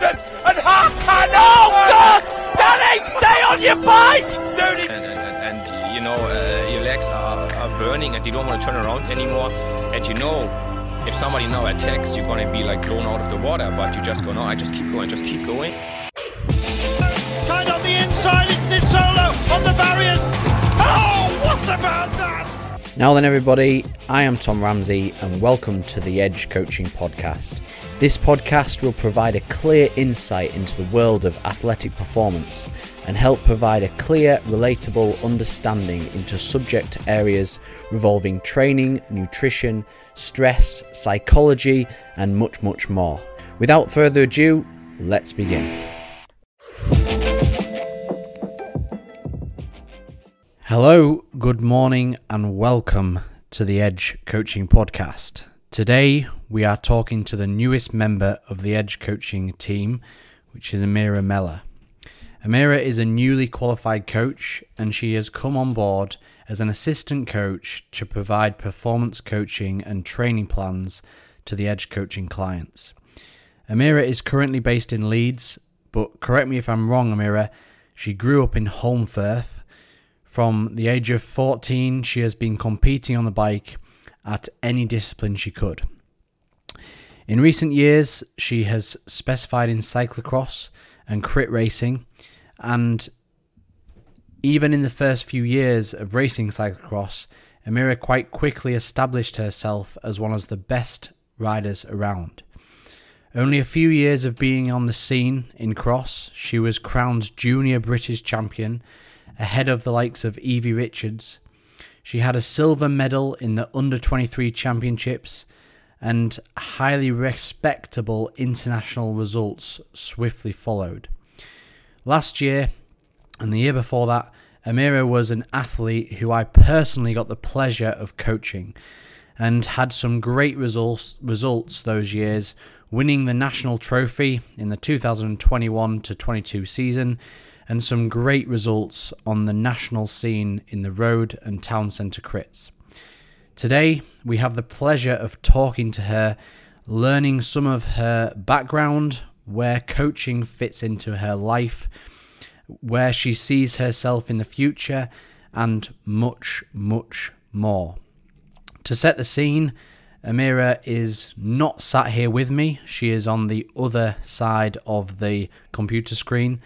thousand and Hakan. Oh God! Danny, stay on your bike, dude. and, and, and you know uh, your legs are, are burning and you don't want to turn around anymore and you know if somebody now attacks you're going to be like blown out of the water but you just go no i just keep going just keep going Tied on the inside, it's Nizzolo on the barriers. Oh, what about that? Now then, everybody, I am Tom Ramsey, and welcome to the Edge Coaching Podcast. This podcast will provide a clear insight into the world of athletic performance and help provide a clear, relatable understanding into subject areas revolving training, nutrition, stress, psychology, and much, much more. Without further ado, let's begin. Hello, good morning, and welcome to the Edge Coaching Podcast. Today, we are talking to the newest member of the Edge Coaching team, which is Amira Mellor. Amira is a newly qualified coach, and she has come on board as an assistant coach to provide performance coaching and training plans to the Edge Coaching clients. Amira is currently based in Leeds, but correct me if I'm wrong, Amira, she grew up in Holmfirth from the age of 14, she has been competing on the bike at any discipline she could. In recent years, she has specified in cyclocross and crit racing, and even in the first few years of racing cyclocross, Amira quite quickly established herself as one of the best riders around. Only a few years of being on the scene in cross, she was crowned junior British champion ahead of the likes of Evie Richards. She had a silver medal in the under 23 championships and highly respectable international results swiftly followed. Last year and the year before that, Amira was an athlete who I personally got the pleasure of coaching and had some great results results those years, winning the national trophy in the 2021 to 22 season and some great results on the national scene in the road and town centre crits. Today, we have the pleasure of talking to her, learning some of her background, where coaching fits into her life, where she sees herself in the future, and much, much more. To set the scene, Amira is not sat here with me. She is on the other side of the computer screen.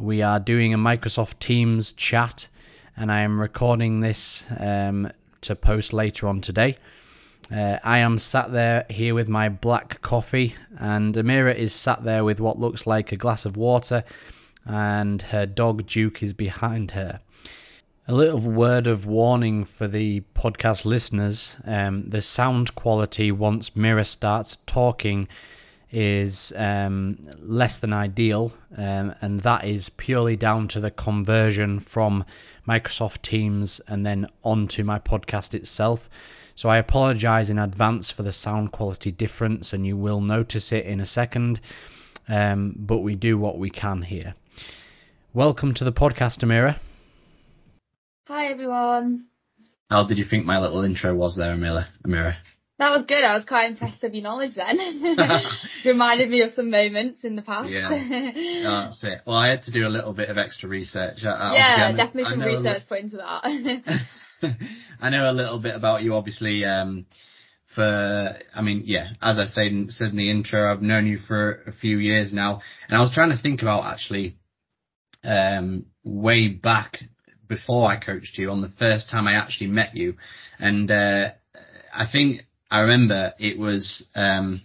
We are doing a Microsoft Teams chat, and I am recording this um, to post later on today. Uh, I am sat there here with my black coffee, and Amira is sat there with what looks like a glass of water, and her dog Duke is behind her. A little word of warning for the podcast listeners um, the sound quality once Mira starts talking is um, less than ideal, um, and that is purely down to the conversion from Microsoft Teams and then onto my podcast itself. So I apologize in advance for the sound quality difference, and you will notice it in a second. Um, but we do what we can here. Welcome to the podcast, Amira. Hi everyone. How did you think my little intro was there, Amira? Amira? That was good. I was quite impressed with your knowledge then. Reminded me of some moments in the past. Yeah. That's it. Well, I had to do a little bit of extra research. I- yeah, I know- definitely some research put into that. I know a little bit about you, obviously. Um, for, I mean, yeah, as I said, in- said in the intro, I've known you for a few years now, and I was trying to think about actually, um, way back before I coached you on the first time I actually met you, and uh, I think I remember it was um,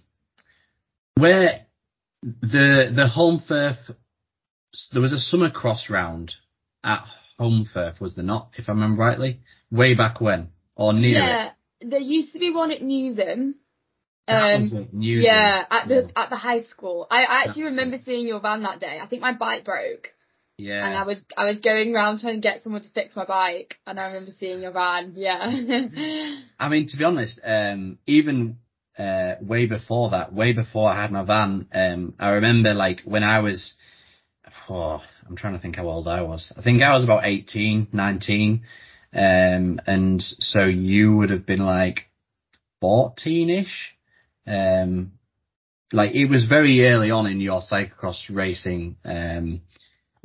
where the the Holmfirth there was a summer cross round at Holmfirth, was there not? If I remember rightly, way back when or near it. yeah, there used to be one at Newsham. Um, was it, yeah, at the Yeah. at the high school. I, I actually That's remember seeing your van that day. I think my bike broke, Yeah. and I was I was going around trying to get someone to fix my bike, and I remember seeing your van. Yeah. I mean, to be honest, um, even uh, way before that, way before I had my van, um, I remember like when I was, oh, I'm trying to think how old I was. I think I was about 18, 19. Um, and so you would have been like 14-ish. Um, like it was very early on in your cyclocross racing. Um,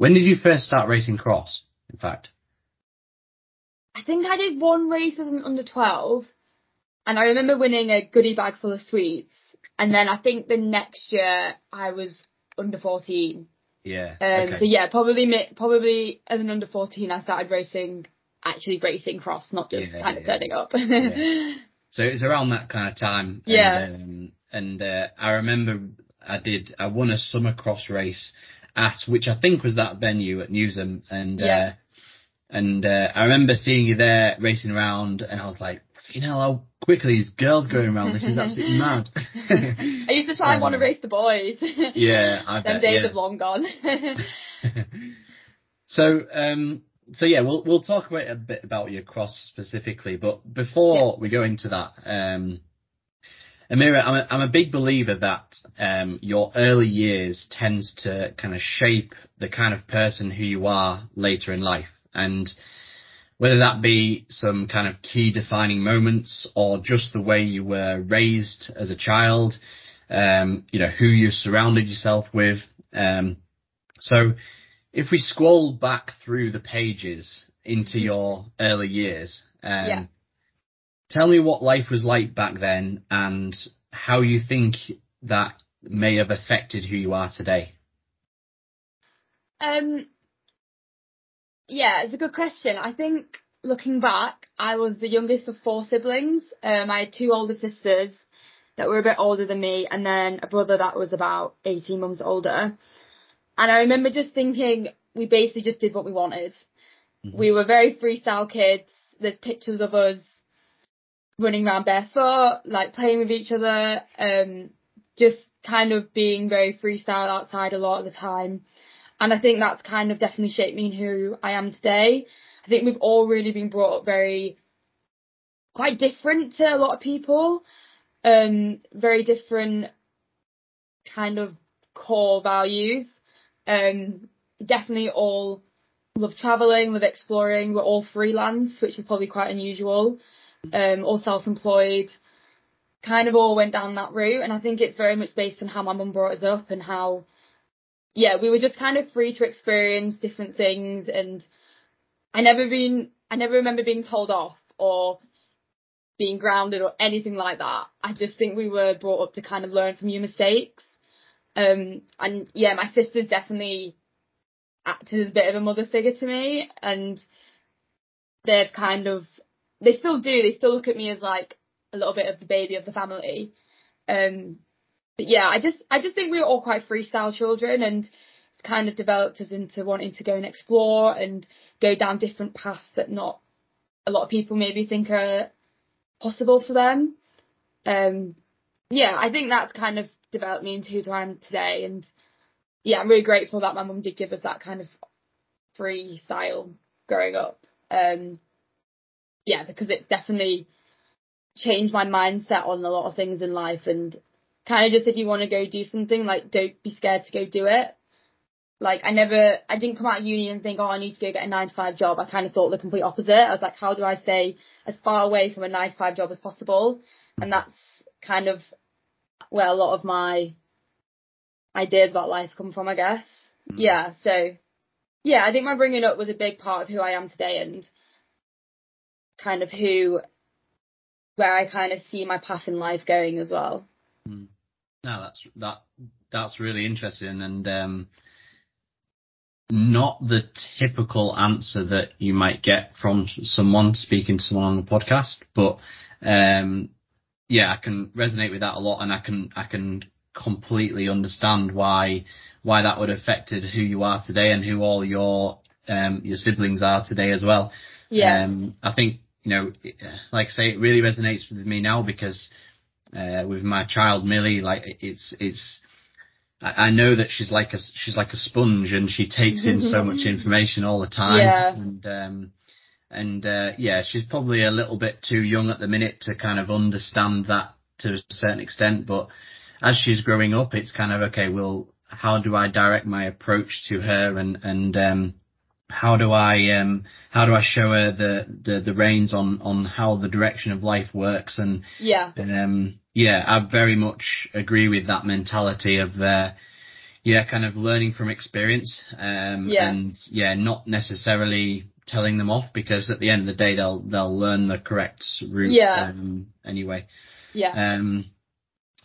when did you first start racing cross? In fact, I think I did one race as an under 12 and I remember winning a goodie bag full of sweets. And then I think the next year I was under 14. yeah. Um, okay. So yeah, probably probably as an under 14 I started racing, actually racing cross, not just Yeah, kind of yeah. turning up. Yeah. So it was around that kind of time. Yeah. And, um, and uh, I remember I did, I won a summer cross race at, which I think was that venue at Newsham. And, Yeah. uh, and, uh, I remember seeing you there racing around and I was like, you know, how quickly these girls going around. This is absolutely mad. I used to try and want to race the boys. Yeah, I Them bet, days yeah. have long gone. so, um, so yeah, we'll we'll talk about a bit about your cross specifically, but before we go into that, um, Amira, I'm a, I'm a big believer that um, your early years tends to kind of shape the kind of person who you are later in life, and whether that be some kind of key defining moments or just the way you were raised as a child, um, you know, who you surrounded yourself with. Um, so if we scroll back through the pages into your early years, um, Yeah. Tell me what life was like back then and how you think that may have affected who you are today. Um, yeah, it's a good question. I think looking back, I was the youngest of four siblings. Um, I had two older sisters that were a bit older than me, and then a brother that was about 18 months older. And I remember just thinking, we basically just did what we wanted. We were very freestyle kids. There's pictures of us running around barefoot, like playing with each other, um, just kind of being very freestyle outside a lot of the time. And I think that's kind of definitely shaped me in who I am today. I think we've all really been brought up very, quite different to a lot of people. Um, very different kind of core values. Um, definitely all love traveling, love exploring. We're all freelance, which is probably quite unusual. Um, all self-employed. Kind of all went down that route, and I think it's very much based on how my mum brought us up and how, yeah, we were just kind of free to experience different things. And I never been, I never remember being told off or being grounded or anything like that. I just think we were brought up to kind of learn from your mistakes. Um, and yeah, my sister's definitely acted as a bit of a mother figure to me and they've kind of, they still do, they still look at me as like a little bit of the baby of the family. Um, but yeah, I just, I just think we were all quite freestyle children and it's kind of developed us into wanting to go and explore and go down different paths that not a lot of people maybe think are possible for them. Um, yeah, I think that's kind of developed me into who I am today. And yeah, I'm really grateful that my mum did give us that kind of freestyle growing up. Um, yeah, because it's definitely changed my mindset on a lot of things in life and kind of just if you want to go do something, like don't be scared to go do it. Like I never, I didn't come out of uni and think, oh, I need to go get a nine to five job. I kind of thought the complete opposite. I was like, how do I stay as far away from a nine to five job as possible? And that's kind of where a lot of my ideas about life come from, I guess. Mm. Yeah. So yeah, I think my bringing up was a big part of who I am today and kind of who, where I kind of see my path in life going as well. No, that's that that's really interesting and um, not the typical answer that you might get from someone speaking to someone on the podcast, but um, yeah, I can resonate with that a lot, and I can I can completely understand why why that would have affected who you are today and who all your um, your siblings are today as well. Yeah. Um, I think you know, like I say, it really resonates with me now because uh, with my child Millie, like it's it's. I know that she's like a she's like a sponge and she takes in so much information all the time. Yeah. And um, and uh, yeah, she's probably a little bit too young at the minute to kind of understand that to a certain extent. But as she's growing up, it's kind of okay. Well, how do I direct my approach to her and and um, how do I um how do I show her the the the reins on on how the direction of life works and Yeah. um yeah I very much agree with that mentality of uh yeah kind of learning from experience um Yeah. and yeah not necessarily telling them off because at the end of the day they'll they'll learn the correct route Yeah. um anyway Yeah. um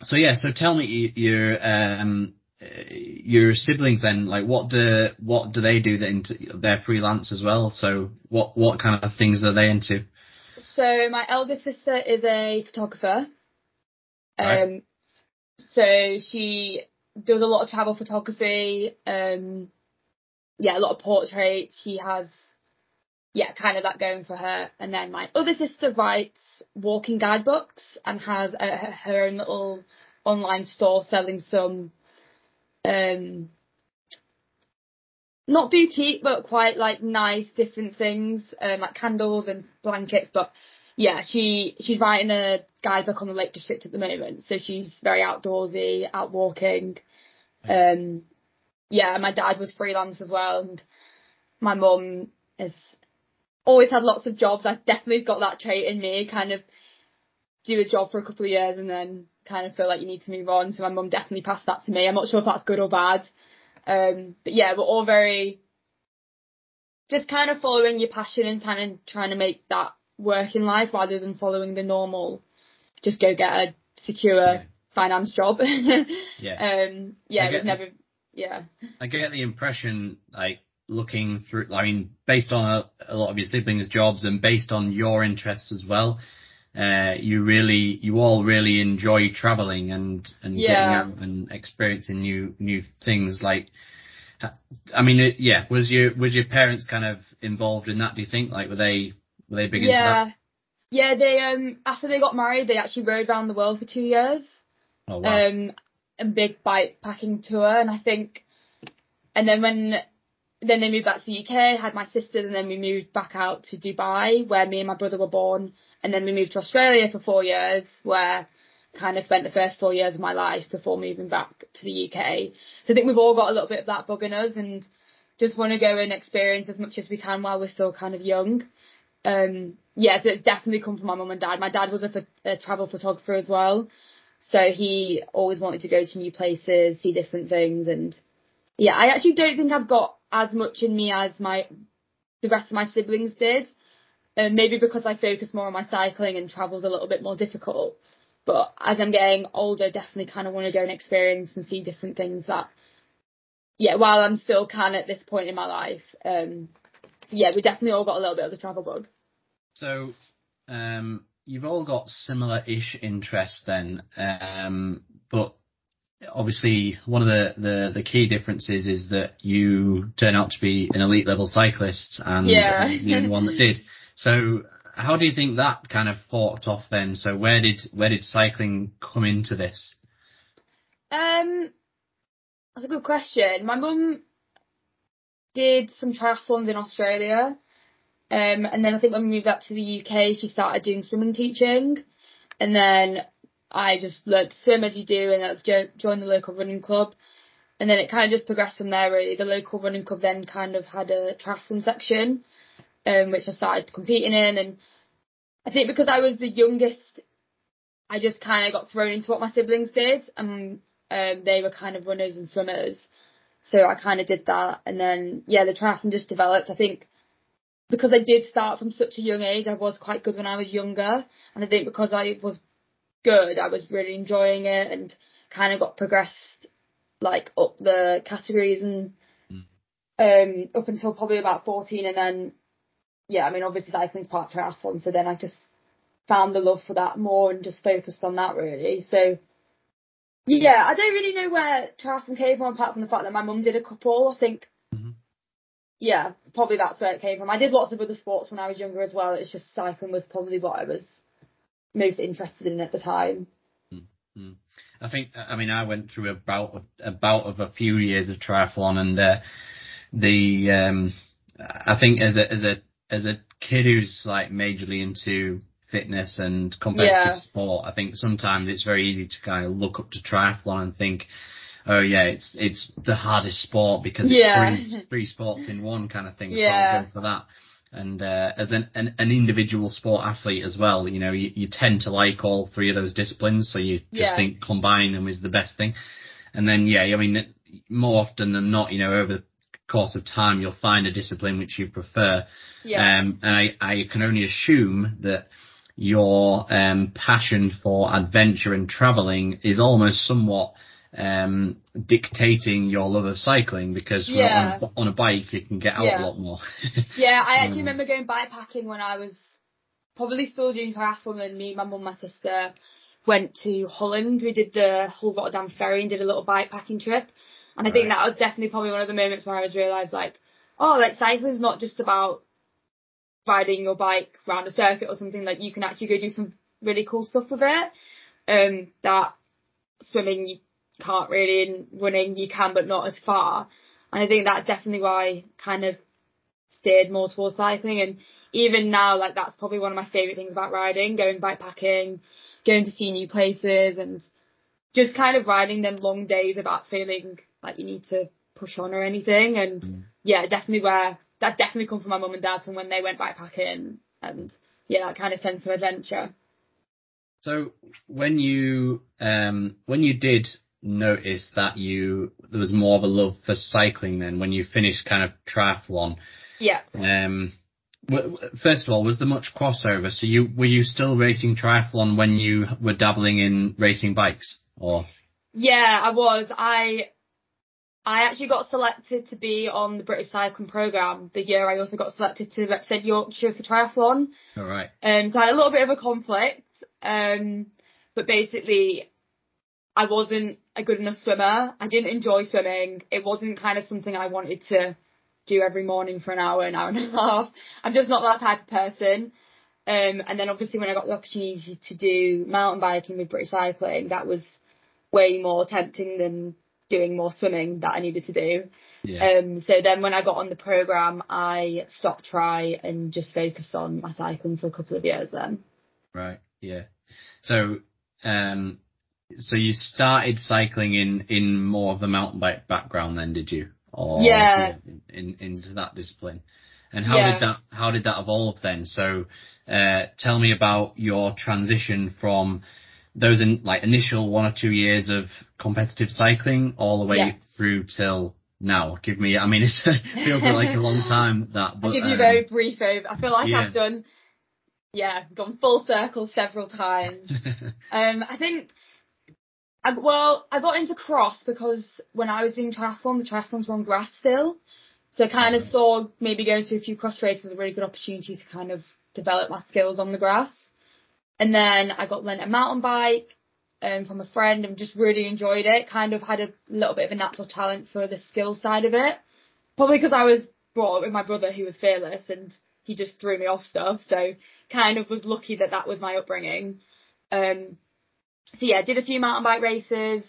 so yeah so tell me your um your siblings then like what do what do they do that into they're freelance as well so what what kind of things are they into So my eldest sister is a photographer. Um, Right. so she does a lot of travel photography. Um, yeah, a lot of portraits. She has, yeah, kind of that going for her. And then my other sister writes walking guidebooks and has a, her- her own little online store selling some, um, not boutique, but quite like nice different things, um, like candles and blankets. But yeah, she she's writing a guidebook on the Lake District at the moment, so she's very outdoorsy, out walking. Um, yeah, my dad was freelance as well, and my mum has always had lots of jobs. I've definitely got that trait in me, kind of do a job for a couple of years and then kind of feel like you need to move on. So my mum definitely passed that to me. I'm not sure if that's good or bad. Um, but yeah, we're all very just kind of following your passion and kind of trying to make that work in life rather than following the normal, just go get a secure Yeah. finance job. yeah um, yeah, it was never, yeah. i get the impression like looking through i mean based on a, a lot of your siblings jobs and based on your interests as well uh you really you all really enjoy traveling and and getting Yeah. out and experiencing new new things like I mean, it, yeah. Was your was your parents kind of involved in that? Do you think? Like, were they were they big into yeah. that? Yeah, they um after they got married, they actually rode around the world for two years. Oh wow. um, a big bike packing tour, and I think, and then when then they moved back to the UK, had my sisters, and then we moved back out to Dubai, where me and my brother were born, and then we moved to Australia for four years, where kind of spent the first four years of my life before moving back to the UK. So I think we've all got a little bit of that bug in us, and just want to go and experience as much as we can while we're still kind of young. Um, yeah, so it's definitely come from my mum and dad. My dad was a, a travel photographer as well. So he always wanted to go to new places, see different things, and yeah, I actually don't think I've got as much in me as my the rest of my siblings did. Um, maybe because I focus more on my cycling and travel's a little bit more difficult. But as I'm getting older, definitely kind of want to go and experience and see different things that, yeah, while I'm still of at this point in my life, um, so yeah, we definitely all got a little bit of the travel bug. So, um, you've all got similar-ish interests then, um, but obviously one of the, the, the key differences is that you turn out to be an elite level cyclist and Yeah. the only one that did. So, how do you think that kind of forked off then? So, where did where did cycling come into this? Um, that's a good question. My mum did some triathlons in Australia, um, and then I think when we moved up to the UK, she started doing swimming teaching, and then I just learned to swim as you do, and that's jo- joined the local running club, and then it kind of just progressed from there. Really, the local running club then kind of had a triathlon section, um, which I started competing in, and I think because I was the youngest, I just kind of got thrown into what my siblings did, and um, they were kind of runners and swimmers. So I kind of did that. And then, yeah, the triathlon just developed. I think because I did start from such a young age, I was quite good when I was younger. And I think because I was good, I was really enjoying it and kind of got progressed like up the categories and um up until probably about 14 and then yeah I mean obviously cycling's part of triathlon so then I just found the love for that more and just focused on that really so yeah, I don't really know where triathlon came from apart from the fact that my mum did a couple. I think, Mhm. yeah, probably that's where it came from. I did lots of other sports when I was younger as well. It's just cycling was probably what I was most interested in at the time. I think, I mean, I went through a bout, a bout of a few years of triathlon and, uh, the, um, I think as a, as a, as a kid who's like majorly into fitness and competitive Yeah. sport, I think sometimes it's very easy to kind of look up to triathlon and think, oh yeah, it's it's the hardest sport because Yeah. it's three, three sports in one kind of thing. So Yeah. I'll go for that. And uh, as an, an an individual sport athlete as well, you know, you, you tend to like all three of those disciplines, so you just Yeah. think combine them is the best thing. And then yeah, I mean, more often than not, you know, over the course of time, you'll find a discipline which you prefer. Yeah. Um, and I, I can only assume that your um, passion for adventure and travelling is almost somewhat um, dictating your love of cycling because Yeah. on, a, on a bike you can get out Yeah. a lot more. Yeah, I actually Mm. remember going bikepacking when I was probably still doing triathlon and me, my mum, my sister went to Holland. We did the Hull Rotterdam ferry and did a little bikepacking trip. And I think that was definitely probably one of the moments where I was realised like, oh, like cycling is not just about riding your bike around a circuit or something, like you can actually go do some really cool stuff with it. Um, that swimming you can't really and running you can but not as far. And I think that's definitely why I kind of steered more towards cycling and even now like that's probably one of my favourite things about riding, going bikepacking, going to see new places and just kind of riding them long days without feeling like you need to push on or anything and yeah, definitely where that definitely come from my mum and dad from when they went bikepacking and yeah, that kind of sense of adventure. So when you um, when you did notice that you there was more of a love for cycling then when you finished kind of triathlon, Yeah. um, first of all, was there much crossover? So you were you still racing triathlon when you were dabbling in racing bikes, or Yeah, I was. I I actually got selected to be on the British cycling programme the year I also got selected to represent Yorkshire for triathlon. all right? Um, so I had a little bit of a conflict. Um, but basically, I wasn't a good enough swimmer. I didn't enjoy swimming. It wasn't kind of something I wanted to do every morning for an hour, an hour and a half. I'm just not that type of person. Um, and then obviously when I got the opportunity to do mountain biking with British Cycling, that was way more tempting than doing more swimming that I needed to do. Yeah. Um, so then when I got on the program, I stopped try and just focused on my cycling for a couple of years then. Right. Yeah. So, um, so you started cycling in in more of the mountain bike background then, did you? Or Yeah. in, in into that discipline. And how Yeah. did that how did that evolve then? So, uh, tell me about your transition from those in like initial one or two years of competitive cycling all the way Yeah. through till now. Give me, I mean, it's, it feels like a long time that, but I'll give you a um, very brief over. I feel like yeah. I've done, yeah, gone full circle several times. Um, I think, I, well, I got into cross because when I was doing triathlon, the triathlons were on grass still. So I kind of saw maybe going to a few cross races a really good opportunity to kind of develop my skills on the grass. And then I got lent a mountain bike um, from a friend and just really enjoyed it. Kind of had a little bit of a natural talent for the skill side of it. Probably because I was brought up with my brother who was fearless and he just threw me off stuff. So kind of was lucky that that was my upbringing. Um, so yeah, did a few mountain bike races,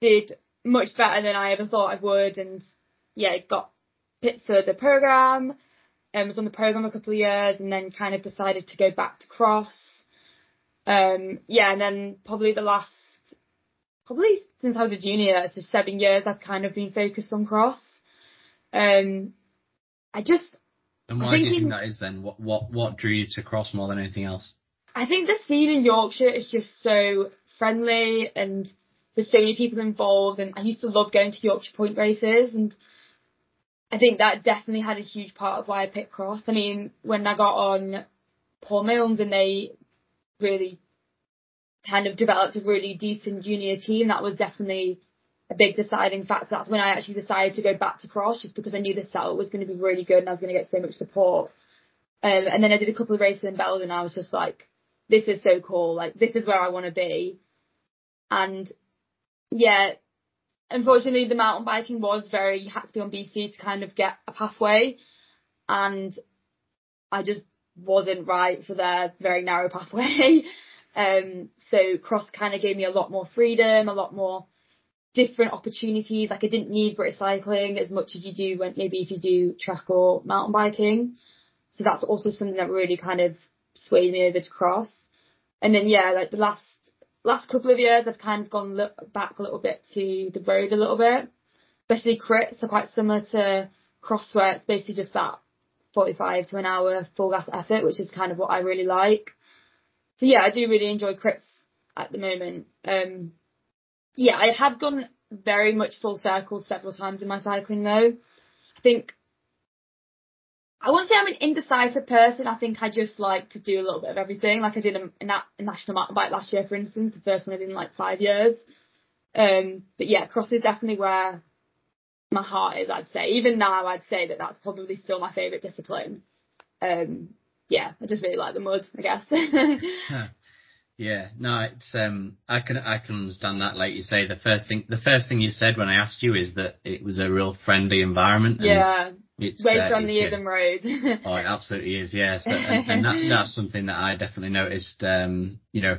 did much better than I ever thought I would, and yeah, got picked for the program, and was on the program a couple of years, and then kind of decided to go back to cross. Um, yeah, and then probably the last, probably since I was a junior, so seven years, I've kind of been focused on cross. Um, I just and I why do you think that is then? What what what drew you to cross more than anything else? I think the scene in Yorkshire is just so friendly and there's so many people involved and I used to love going to Yorkshire Point races and I think that definitely had a huge part of why I picked cross. I mean, when I got on Paul Milnes and they really kind of developed a really decent junior team, that was definitely a big deciding factor. That's when I actually decided to go back to cross just because I knew the setup was going to be really good and I was going to get so much support. Um, and then I did a couple of races in Belgium and I was just like, this is so cool. Like, this is where I want to be. And yeah, unfortunately the mountain biking was very, you had to be on BC to kind of get a pathway. And I just wasn't right for their very narrow pathway. um, so cross kind of gave me a lot more freedom, a lot more different opportunities. Like I didn't need British cycling as much as you do when maybe if you do track or mountain biking. So that's also something that really kind of swayed me over to cross. And then yeah, like the last last couple of years I've kind of gone look back a little bit to the road a little bit, especially crits are quite similar to cross it's basically just that 45 to an hour full gas effort, which is kind of what I really like. So yeah, I do really enjoy crits at the moment. Um, yeah, I have gone very much full circle several times in my cycling though. I think I wouldn't say I'm an indecisive person. I think I just like to do a little bit of everything. Like I did a, a national mountain bike last year, for instance, the first one I did in like five years. Um, but yeah, cross is definitely where my heart is. I'd say even now, I'd say that that's probably still my favourite discipline. Um, yeah, I just really like the mud, I guess. Yeah, no, it's um, I can I can understand that. Like you say, the first thing the first thing you said when I asked you is that it was a real friendly environment. Yeah, it's way uh, the than road. oh, it absolutely is. Yes, and, and that, that's something that I definitely noticed. Um, you know,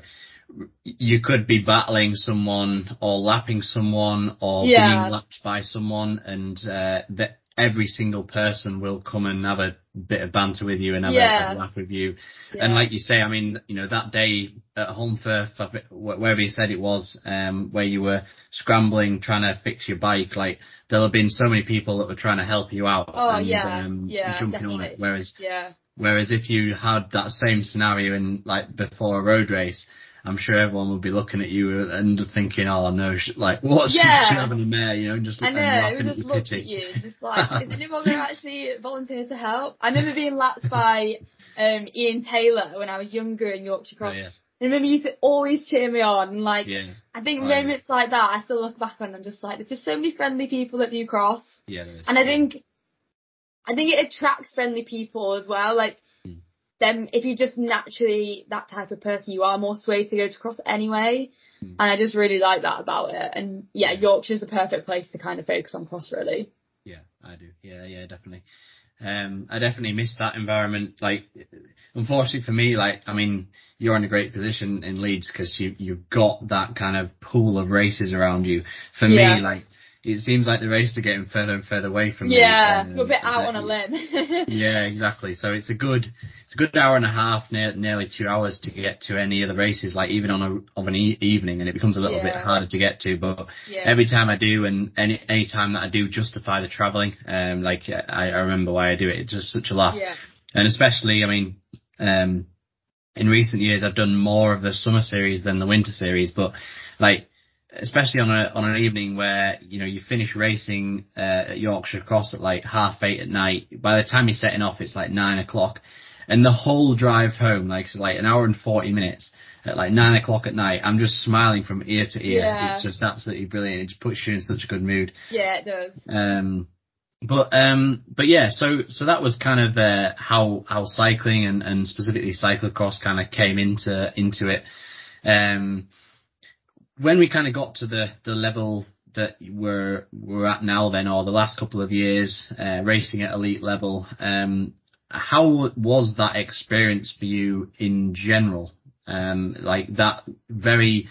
you could be battling someone or lapping someone or yeah. being lapped by someone, and uh, that every single person will come and have a bit of banter with you and have yeah. a, a, laugh with you. Yeah. And like you say, I mean, you know, that day at Holmfirth, for wherever you said it was, um, where you were scrambling, trying to fix your bike, like there'll have been so many people that were trying to help you out. Oh and, yeah, um, yeah, jumping definitely. on it. Whereas, yeah. whereas if you had that same scenario in like before a road race, I'm sure everyone would be looking at you and thinking, "Oh no, like what's yeah. she having a mare?" You know, just I know, who just looked at you, just like, is anyone going to actually volunteer to help? I remember being lapped by um, Ian Taylor when I was younger in Yorkshire Cross. Oh, yeah. I remember you used to always cheer me on, and like, yeah. I think moments like that, I still look back on. And I'm just like, there's just so many friendly people that do cross. Yeah, and I think, I think it attracts friendly people as well. Like, then if you're just naturally that type of person, you are more swayed to go to cross anyway. Mm. And I just really like that about it. And yeah, Yorkshire's a perfect place to kind of focus on cross really. Yeah, I do. Yeah, yeah, definitely. Um, I definitely miss that environment. Like, unfortunately for me, like, I mean, you're in a great position in Leeds because you, you've got that kind of pool of races around you. For yeah. me, like, it seems like the races are getting further and further away from yeah, me. Yeah, a bit out on a limb. yeah, exactly. So it's a good, it's a good hour and a half, near, nearly two hours to get to any of the races, like even on a of an e- evening, and it becomes a little yeah. bit harder to get to. But yeah. every time I do, and any any time that I do, justify the travelling. Um, like I, I remember why I do it. It's just such a laugh. Yeah. And especially, I mean, um, in recent years, I've done more of the summer series than the winter series, but like especially on a on an evening where you know you finish racing uh, at Yorkshire Cross at like half eight at night. By the time you're setting off, it's like nine o'clock, and the whole drive home, like it's like an hour and forty minutes at like nine o'clock at night. I'm just smiling from ear to ear. Yeah. It's just absolutely brilliant. It just puts you in such a good mood. Yeah, it does. Um, but um, but yeah, so so that was kind of uh, how how cycling and and specifically cyclocross kind of came into into it. Um, when we kind of got to the the level that we're we're at now, then, or the last couple of years, uh, racing at elite level, um, how was that experience for you in general? Um, like that very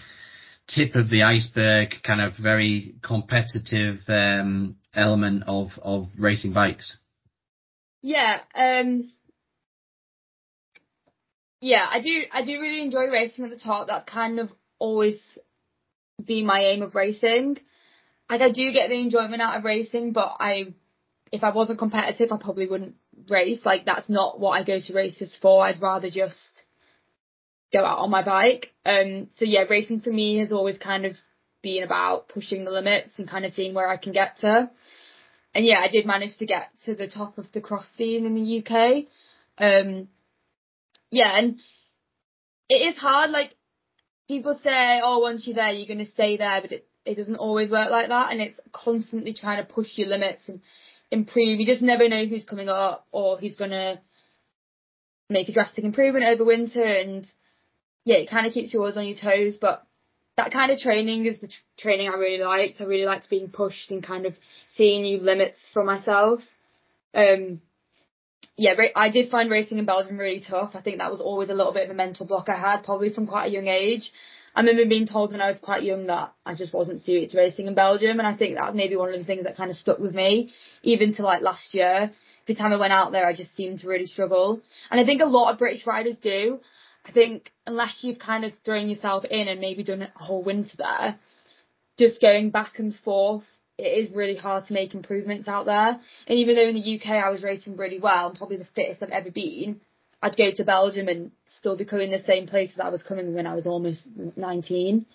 tip of the iceberg, kind of very competitive um, element of of racing bikes. Yeah, um, yeah, I do. I do really enjoy racing at the top. That's kind of always be my aim of racing. Like I do get the enjoyment out of racing, but I, if I wasn't competitive, I probably wouldn't race. Like that's not what I go to races for. I'd rather just go out on my bike. Um, so yeah, racing for me has always kind of been about pushing the limits and kind of seeing where I can get to. And yeah, I did manage to get to the top of the cross scene in the UK. Um, yeah, and it is hard. Like people say, oh, once you're there, you're going to stay there, but it, it doesn't always work like that. And it's constantly trying to push your limits and improve. You just never know who's coming up or who's going to make a drastic improvement over winter. And yeah, it kind of keeps you always on your toes. But that kind of training is the training I really liked. I really liked being pushed and kind of seeing new limits for myself. Um, yeah, I did find racing in Belgium really tough. I think that was always a little bit of a mental block I had, probably from quite a young age. I remember being told when I was quite young that I just wasn't suited to racing in Belgium, and I think that was maybe one of the things that kind of stuck with me, even to like last year. Every time I went out there, I just seemed to really struggle, and I think a lot of British riders do. I think unless you've kind of thrown yourself in and maybe done a whole winter there, just going back and forth, it is really hard to make improvements out there. And even though in the UK I was racing really well and probably the fittest I've ever been, I'd go to Belgium and still be coming the same place places I was coming when I was almost 19.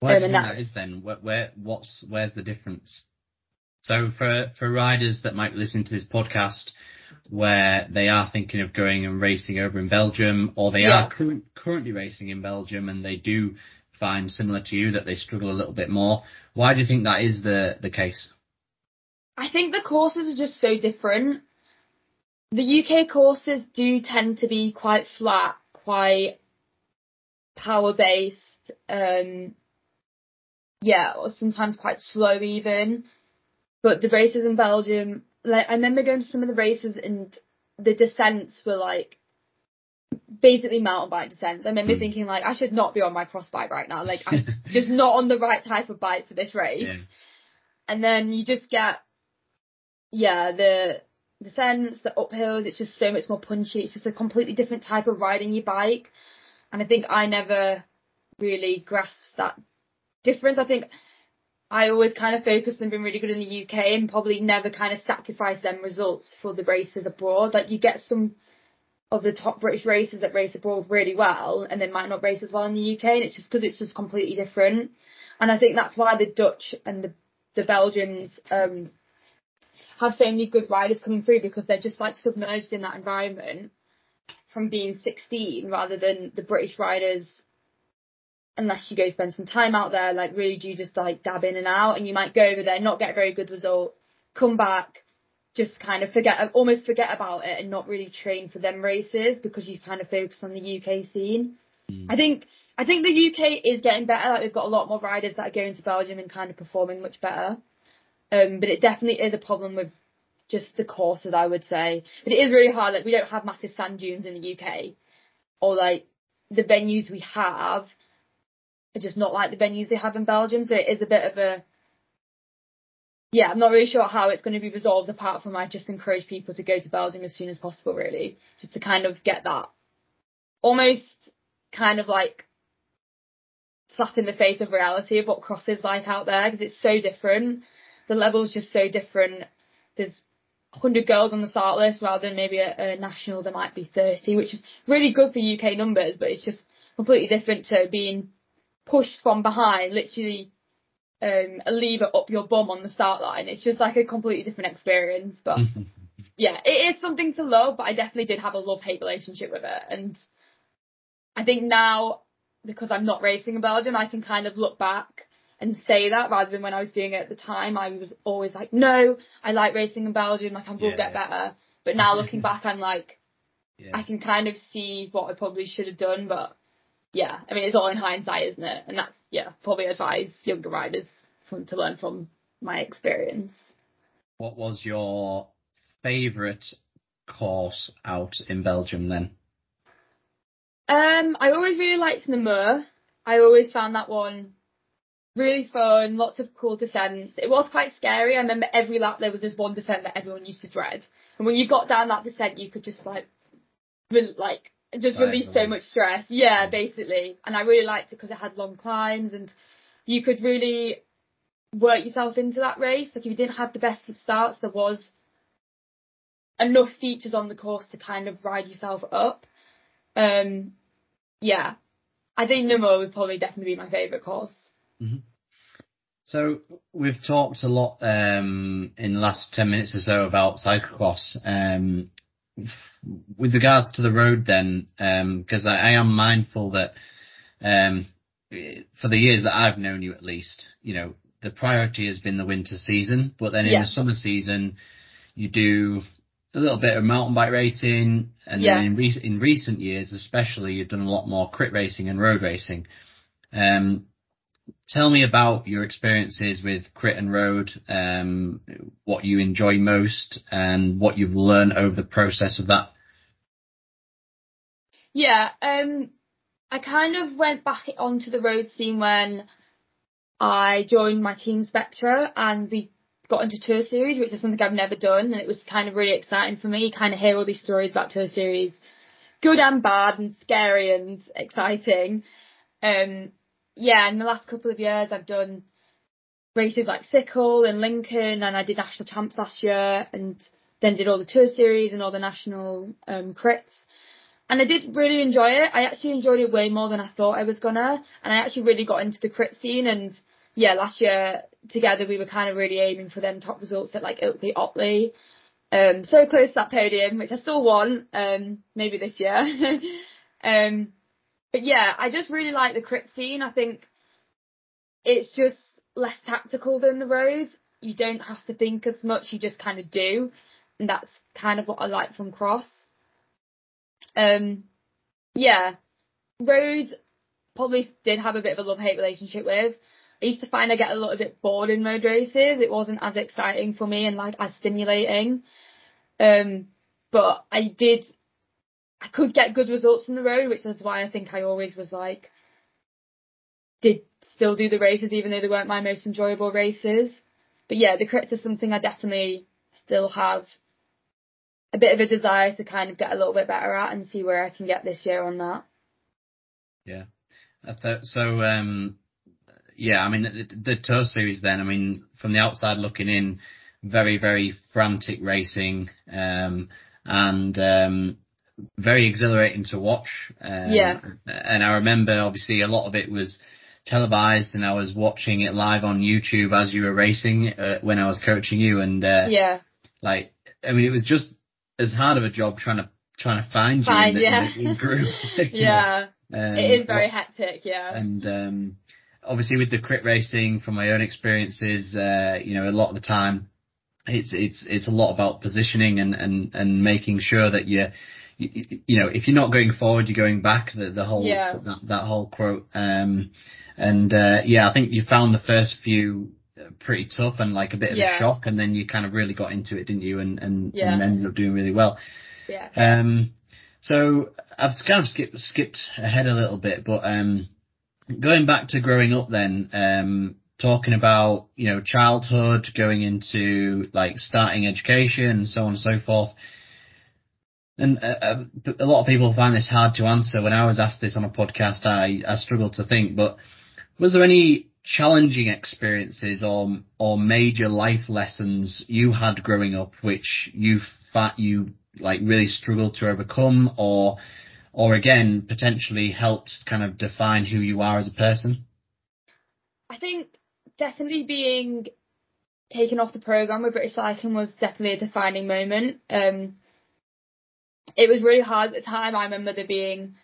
What Um, that that's- then? Where, where what's where's the difference? So for for riders that might be listening to this podcast, where they are thinking of going and racing over in Belgium, or they Yeah. are current, currently racing in Belgium, and they do find similar to you that they struggle a little bit more. Why do you think that is the the case? I think the courses are just so different. The UK courses do tend to be quite flat, quite power based, um, yeah, or sometimes quite slow even. But the races in Belgium, like I remember going to some of the races and the descents were like basically mountain bike descents. I remember Hmm. thinking like I should not be on my cross bike right now. Like I'm just not on the right type of bike for this race Yeah. and then you just get yeah the descents the uphills it's just so much more punchy it's just a completely different type of riding your bike and i think i never really grasped that difference i think i always kind of focused on being really good in the uk and probably never kind of sacrificed them results for the races abroad like you get some of the top british racers that race abroad really well and they might not race as well in the uk and it's just because it's just completely different. And i think that's why the dutch and the the Belgians um, have so many good riders coming through because they're just like submerged in that environment from being 16 rather than the British riders unless you go spend some time out there like really do just like dab in and out and you might go over there not get a very good result come back just kind of forget almost forget about it and not really train for them races because you kind of focus on the UK scene I think I think the UK is getting better. Like we've got a lot more riders that are going to Belgium and kind of performing much better. Um, but it definitely is a problem with just the courses, I would say. But it is really hard. Like we don't have massive sand dunes in the UK, or like the venues we have are just not like the venues they have in Belgium. So it is a bit of a yeah. I'm not really sure how it's going to be resolved apart from I just encourage people to go to Belgium as soon as possible, really, just to kind of get that almost kind of like slap in the face of reality of what cross is like out there because it's so different. The level's just so different. There's 100 girls on the start list rather than maybe a, a national there might be 30, which is really good for UK numbers, but it's just completely different to being pushed from behind, literally um, a lever up your bum on the start line. It's just like a completely different experience. But yeah, it is something to love, but I definitely did have a love hate relationship with it. And I think now, because I'm not racing in Belgium, I can kind of look back and say that rather than when I was doing it at the time, I was always like, no, I like racing in Belgium, like I will Yeah. get better. But now looking back, I'm like, Yeah. I can kind of see what I probably should have done, but yeah, I mean, it's all in hindsight, isn't it? And that's, yeah, probably advise younger riders from, to learn from my experience. What was your favourite course out in Belgium then? Um, I always really liked Namur. I always found that one really fun, lots of cool descents. It was quite scary. I remember every lap there was this one descent that everyone used to dread. And when you got down that descent, you could just like, re- like, just Right, release so much stress. Yeah, basically. And I really liked it because it had long climbs and you could really work yourself into that race. Like if you didn't have the best of starts, there was enough features on the course to kind of ride yourself up. Um, yeah, I think Namur would probably definitely be my favourite course. So we've talked a lot um, in the last ten minutes or so about cyclocross. Um, with regards to the road, then, because I, I am mindful that um, for the years that I've known you, at least, you know, the priority has been the winter season. But then in the summer season, you do a little bit of mountain bike racing, and Yeah. then in, rec- in recent years, especially, you've done a lot more crit racing and road racing. Um, tell me about your experiences with crit and road, um, what you enjoy most, and what you've learned over the process of that. Yeah, um, I kind of went back onto the road scene when I joined my team Spectra and we got into tour series, which is something I've never done, and it was kind of really exciting for me. Kind of hear all these stories about tour series good and bad and scary and exciting. Um, yeah, in the last couple of years I've done races like CiCLE and Lincoln and I did national champs last year and then did all the tour series and all the national um, crits. And I did really enjoy it. I actually enjoyed it way more than I thought I was gonna. And I actually really got into the crit scene and yeah, last year together we were kind of really aiming for them top results at like Ilkley Otley. Um, so close to that podium, which I still want, um, maybe this year. um, but yeah, I just really like the crit scene. I think it's just less tactical than the roads. You don't have to think as much, you just kind of do. And that's kind of what I like from cross. Um, yeah, roads probably did have a bit of a love-hate relationship with. I used to find I get a little bit bored in road races. It wasn't as exciting for me and like as stimulating. Um, but I did, I could get good results on the road, which is why I think I always was like, did still do the races even though they weren't my most enjoyable races. But yeah, the crits is something I definitely still have a bit of a desire to kind of get a little bit better at and see where I can get this year on that. Yeah. Thought, so, um, yeah, I mean, the, the tour series then, I mean, from the outside looking in, very, very frantic racing, um, and, um, very exhilarating to watch. Um, yeah. And I remember obviously a lot of it was televised and I was watching it live on YouTube as you were racing, uh, when I was coaching you and, uh, yeah. like, I mean, it was just as hard of a job trying to, trying to find you Find, in, the, yeah. in the group. yeah. Um, It is very hectic, yeah. and um, obviously with the crit racing, from my own experiences, uh, you know, a lot of the time, it's it's it's a lot about positioning and and and making sure that you. You, you know, if you're not going forward, you're going back. The, the whole Yeah. that, that whole quote. Um, and uh, yeah, I think you found the first few uh, pretty tough and like a bit of Yeah. a shock, and then you kind of really got into it, didn't you? And and, Yeah. and ended up doing really well. Yeah. Um, so I've kind of skipped skipped ahead a little bit, but um, going back to growing up, then um, talking about you know childhood, going into like starting education, and so on and so forth. And uh, uh, a lot of people find this hard to answer. When I was asked this on a podcast, I I struggled to think. But was there any challenging experiences or or major life lessons you had growing up which you fa- you like really struggled to overcome or or again potentially helped kind of define who you are as a person I think definitely being taken off the program with British Cycling was definitely a defining moment. Um, it was really hard at the time. I remember there being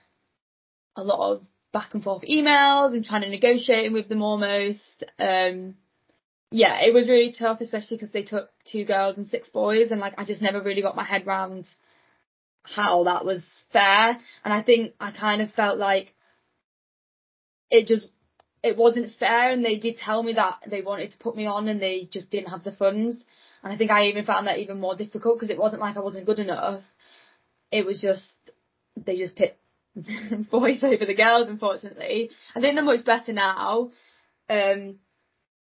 a lot of back and forth emails and trying to negotiate with them almost. Um, yeah, it was really tough, especially because they took two girls and six boys, and like I just never really got my head round how that was fair. And I think I kind of felt like it just it wasn't fair and they did tell me that they wanted to put me on and they just didn't have the funds and I think I even found that even more difficult because it wasn't like I wasn't good enough it was just they just pit boys over the girls unfortunately I think they're much better now um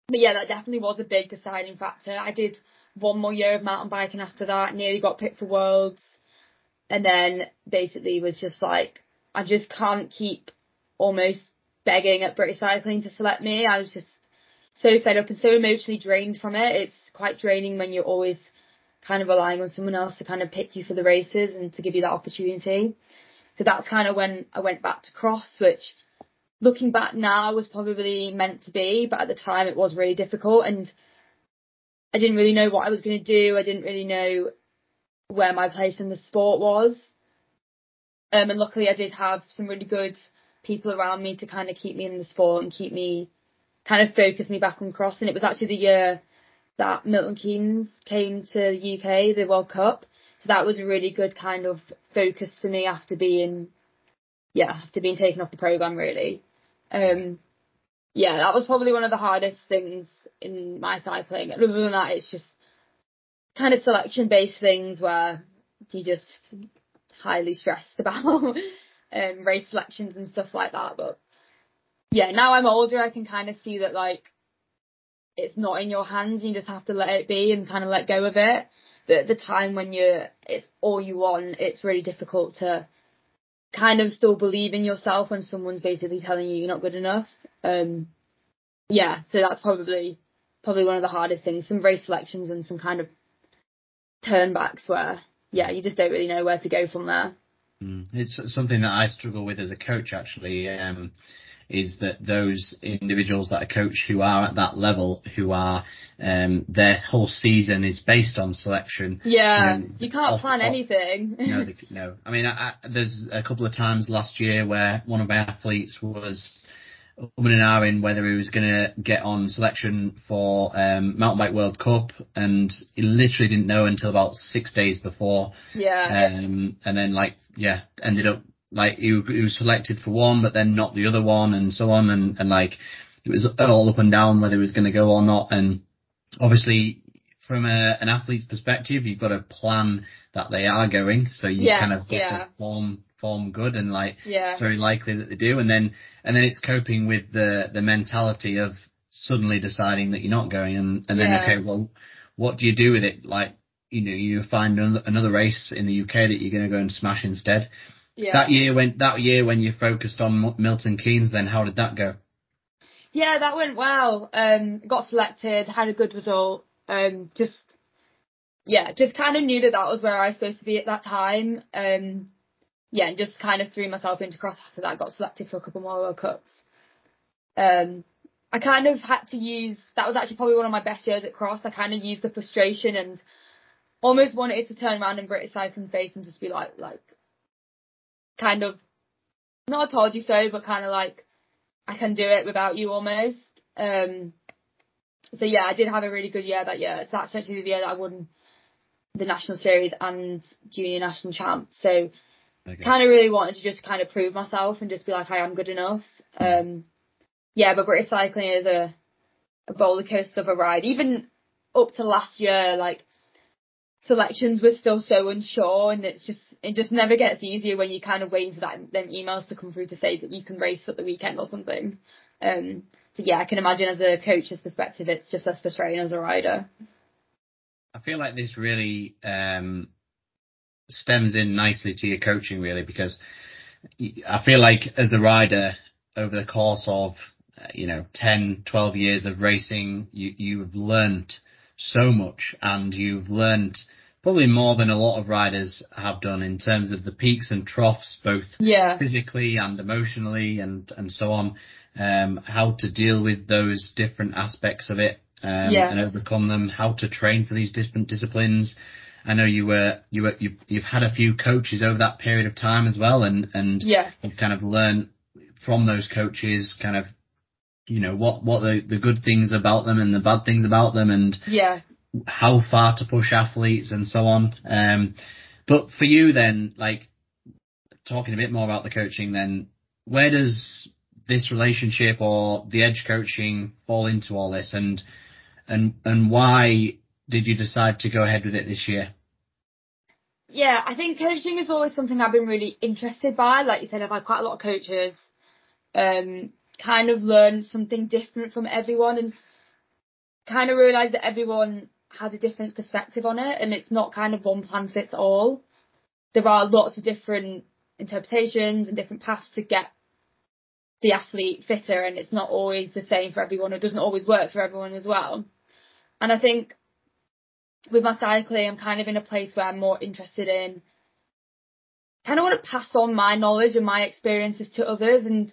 but yeah that definitely was a big deciding factor I did one more year of mountain biking after that nearly got picked for worlds and then basically was just like I just can't keep almost begging at British Cycling to select me. I was just so fed up and so emotionally drained from it. It's quite draining when you're always kind of relying on someone else to kind of pick you for the races and to give you that opportunity. So that's kind of when I went back to cross, which looking back now was probably meant to be, but at the time it was really difficult and I didn't really know what I was going to do. I didn't really know where my place in the sport was. Um, and luckily I did have some really good people around me to kind of keep me in the sport and keep me kind of focus me back on cross. And it was actually the year that Milton Keynes came to the UK, the World Cup. So that was a really good kind of focus for me after being, yeah, after being taken off the program really. Um, yeah, that was probably one of the hardest things in my cycling. Other than that, it's just kind of selection based things where you just highly stressed about um, race selections and stuff like that. But yeah, now I'm older, I can kind of see that like it's not in your hands. You just have to let it be and kind of let go of it. But the time when you're, it's all you want, it's really difficult to kind of still believe in yourself when someone's basically telling you you're not good enough. Um, yeah, so that's probably probably one of the hardest things. Some race selections and some kind of turnbacks where yeah, you just don't really know where to go from there. Mm. It's something that I struggle with as a coach actually. Um, is that those individuals that are coach who are at that level, who are um, their whole season is based on selection. Yeah, um, you can't off, plan off, anything. no, they, no. I mean, I, I, there's a couple of times last year where one of my athletes was umming and ahhing whether he was going to get on selection for um, Mountain Bike World Cup, and he literally didn't know until about six days before. Yeah. Um, and then like yeah, ended up like he, he was selected for one, but then not the other one, and so on, and and like it was all up and down whether he was going to go or not, and obviously from a, an athlete's perspective, you've got to plan that they are going, so you yes, kind of get yeah. to form form good, and like yeah. it's very likely that they do, and then and then it's coping with the the mentality of suddenly deciding that you're not going, and and then Yeah. okay, well, what do you do with it? Like you know, you find another race in the UK that you're going to go and smash instead. Yeah. That year when that year when you focused on Milton Keynes, then how did that go? Yeah, that went well. Um, got selected, had a good result. Um, just, yeah, just kind of knew that that was where I was supposed to be at that time. Um, yeah, and just kind of threw myself into cross after that. Got selected for a couple more World Cups. Um, I kind of had to use, that was actually probably one of my best years at cross. I kind of used the frustration and almost wanted to turn around and British cycling's face and just be like, like, kind of, not I told you so, but kind of like, I can do it without you almost. Um, so yeah, I did have a really good year that year. So that's actually the year that I won the national series and junior national champ. So Okay. kind of really wanted to just kind of prove myself and just be like, I am good enough. Um, yeah, but British cycling is a, a roller coaster of a ride. Even up to last year, like selections were still so unsure, and it's just it just never gets easier when you're kind of waiting for that them emails to come through to say that you can race at the weekend or something. Um, so yeah, I can imagine as a coach's perspective, it's just as frustrating as a rider. I feel like this really um, stems in nicely to your coaching, really, because I feel like as a rider, over the course of uh, you know 10, 12 years of racing, you you've learnt so much, and you've learned probably more than a lot of riders have done in terms of the peaks and troughs, both Yeah, physically and emotionally and and so on um how to deal with those different aspects of it um Yeah. and overcome them how to train for these different disciplines. I know you were you were you've, you've had a few coaches over that period of time as well and and yeah, you've kind of learned from those coaches kind of you know what what the the good things about them and the bad things about them and yeah. how far to push athletes and so on. Um, but for you then, like talking a bit more about the coaching then, where does this relationship or the edge coaching fall into all this and, and, and why did you decide to go ahead with it this year? Yeah, I think coaching is always something I've been really interested by. Like you said, I've had quite a lot of coaches. Um, kind of learn something different from everyone and kind of realize that everyone has a different perspective on it and it's not kind of one plan fits all. There are lots of different interpretations and different paths to get the athlete fitter and it's not always the same for everyone. It doesn't always work for everyone as well. And I think with my cycling, I'm kind of in a place where I'm more interested in kind of want to pass on my knowledge and my experiences to others and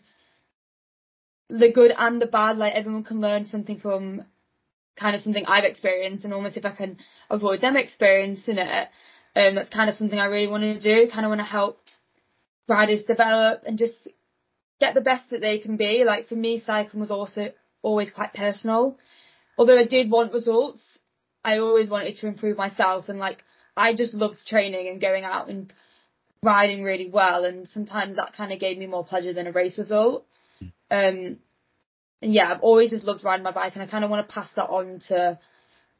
the good and the bad, like everyone can learn something from kind of something I've experienced and almost if I can avoid them experiencing it, um, that's kind of something I really want to do. Kind of want to help riders develop and just get the best that they can be. Like for me, cycling was also always quite personal. Although I did want results, I always wanted to improve myself and like I just loved training and going out and riding really well and sometimes that kind of gave me more pleasure than a race result. Um, and yeah, I've always just loved riding my bike and I kind of want to pass that on to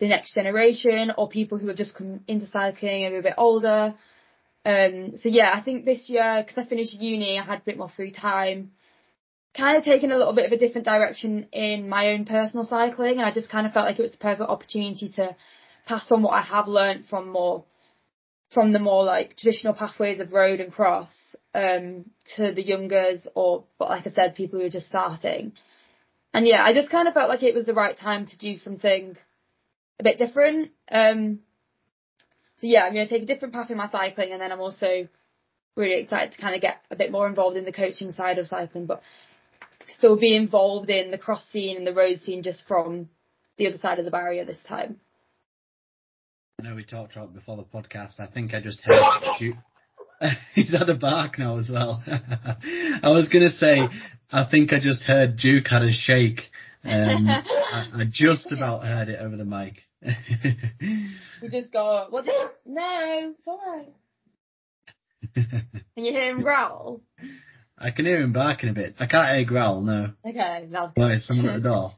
the next generation or people who have just come into cycling and are a bit older. Um, so yeah, I think this year, because I finished uni, I had a bit more free time, kind of taken a little bit of a different direction in my own personal cycling and I just kind of felt like it was the perfect opportunity to pass on what I have learned from more, from the more like traditional pathways of road and cross um, to the youngers or, but like I said, people who are just starting. And yeah, I just kind of felt like it was the right time to do something a bit different. Um, so yeah, I'm going to take a different path in my cycling and then I'm also really excited to kind of get a bit more involved in the coaching side of cycling, but still be involved in the cross scene and the road scene just from the other side of the barrier this time. I know we talked about before the podcast. I think I just heard. He's had a bark now as well. I was gonna say, I think I just heard Duke had a shake. Um, I, I, just about heard it over the mic. we just got what? No, it's alright. Can you hear him growl? I can hear him barking a bit. I can't hear growl. No. Okay, that's. Why is someone at the door?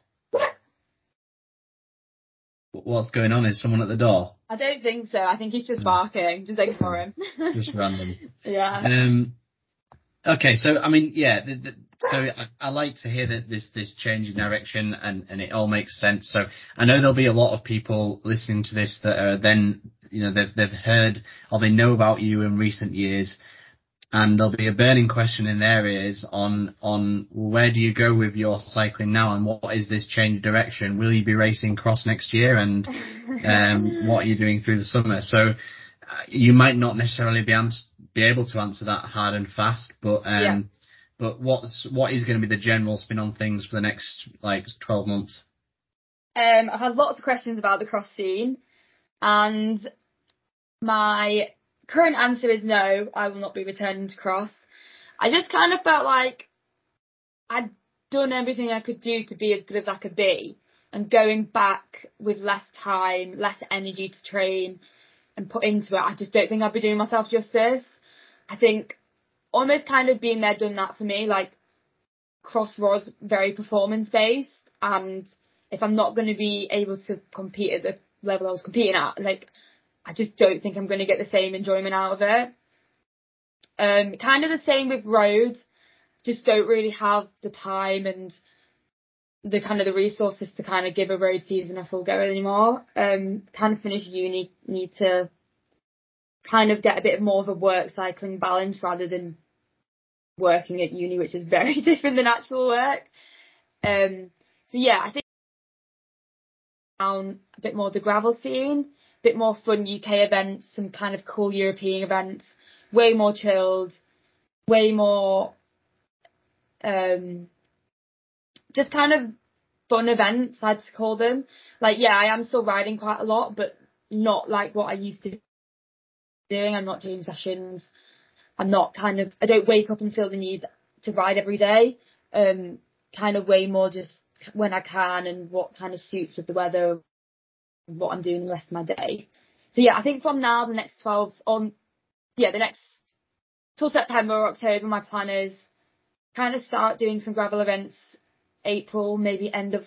What's going on? Is someone at the door? I don't think so. I think he's just barking. Just ignore him. just random. Yeah. Um. Okay, so I mean, yeah. The, the, so I, I, like to hear that this this change in direction and and it all makes sense. So I know there'll be a lot of people listening to this that are then you know they've they've heard or they know about you in recent years and there'll be a burning question in their ears on on where do you go with your cycling now and what is this change direction? Will you be racing cross next year and um, what are you doing through the summer? So uh, you might not necessarily be ans- be able to answer that hard and fast, but um, yeah. but what's what is going to be the general spin on things for the next like twelve months? Um, I've had lots of questions about the cross scene, and my current answer is no, I will not be returning to cross. I just kind of felt like I'd done everything I could do to be as good as I could be. And going back with less time, less energy to train and put into it, I just don't think I'd be doing myself justice. I think almost kind of being there, done that for me. Like Crossroads very performance based and if I'm not going to be able to compete at the level I was competing at, like I just don't think I'm going to get the same enjoyment out of it. Um, kind of the same with roads. Just don't really have the time and the kind of the resources to kind of give a road season a full go anymore. Um, kind of finish uni, need to kind of get a bit more of a work cycling balance rather than working at uni, which is very different than actual work. Um, so yeah, I think down a bit more the gravel scene bit more fun UK events, some kind of cool European events, way more chilled, way more um just kind of fun events I'd call them. Like yeah, I am still riding quite a lot, but not like what I used to doing. I'm not doing sessions. I'm not kind of I don't wake up and feel the need to ride every day. Um kind of way more just when I can and what kind of suits with the weather what I'm doing the rest of my day. So yeah, I think from now, the next 12 on, yeah, the next till September or October, my plan is kind of start doing some gravel events April, maybe end of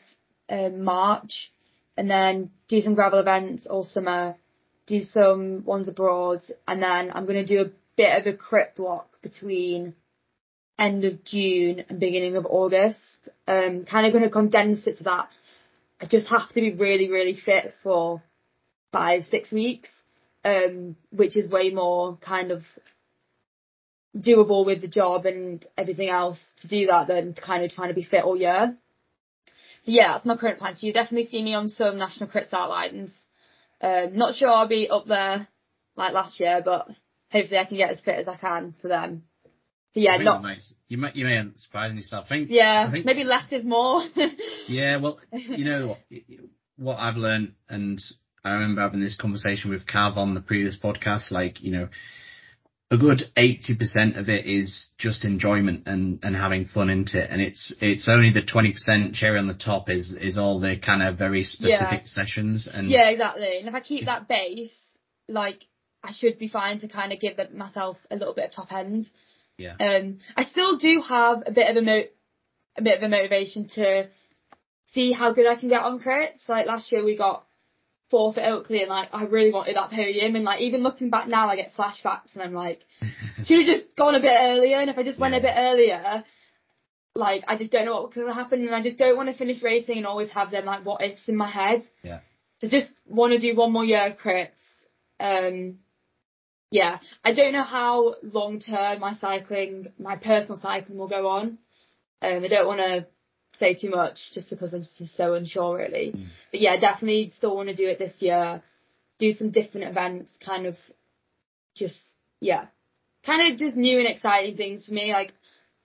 um, March, and then do some gravel events all summer, do some ones abroad, and then I'm going to do a bit of a crit block between end of June and beginning of August. Um, kind of going to condense it so that I just have to be really, really fit for five, six weeks, um, which is way more kind of doable with the job and everything else to do that than kind of trying to be fit all year. So yeah, that's my current plan. So you definitely see me on some national crit start lines. Um, not sure I'll be up there like last year, but hopefully I can get as fit as I can for them. So yeah, not. You, might, you may you may end up surprising yourself. I think. Yeah, I think, maybe less is more. yeah, well, you know what what I've learned, and I remember having this conversation with Cav on the previous podcast. Like, you know, a good eighty percent of it is just enjoyment and and having fun into it, and it's it's only the twenty percent cherry on the top is is all the kind of very specific yeah. sessions. And yeah, exactly. And if I keep that base, like I should be fine to kind of give myself a little bit of top end. Yeah. Um, I still do have a bit of a mo- a bit of a motivation to see how good I can get on crits. Like last year we got fourth at Otley and like I really wanted that podium and like even looking back now I get flashbacks and I'm like should have just gone a bit earlier and if I just went a bit earlier like I just don't know what could have happened and I just don't want to finish racing and always have them like what ifs in my head. Yeah. So just want to do one more year of crits. Um yeah, I don't know how long term my cycling, my personal cycling will go on. Um, I don't want to say too much just because I'm just so unsure really. Mm. But yeah, definitely still want to do it this year. Do some different events, kind of just, yeah, kind of just new and exciting things for me. Like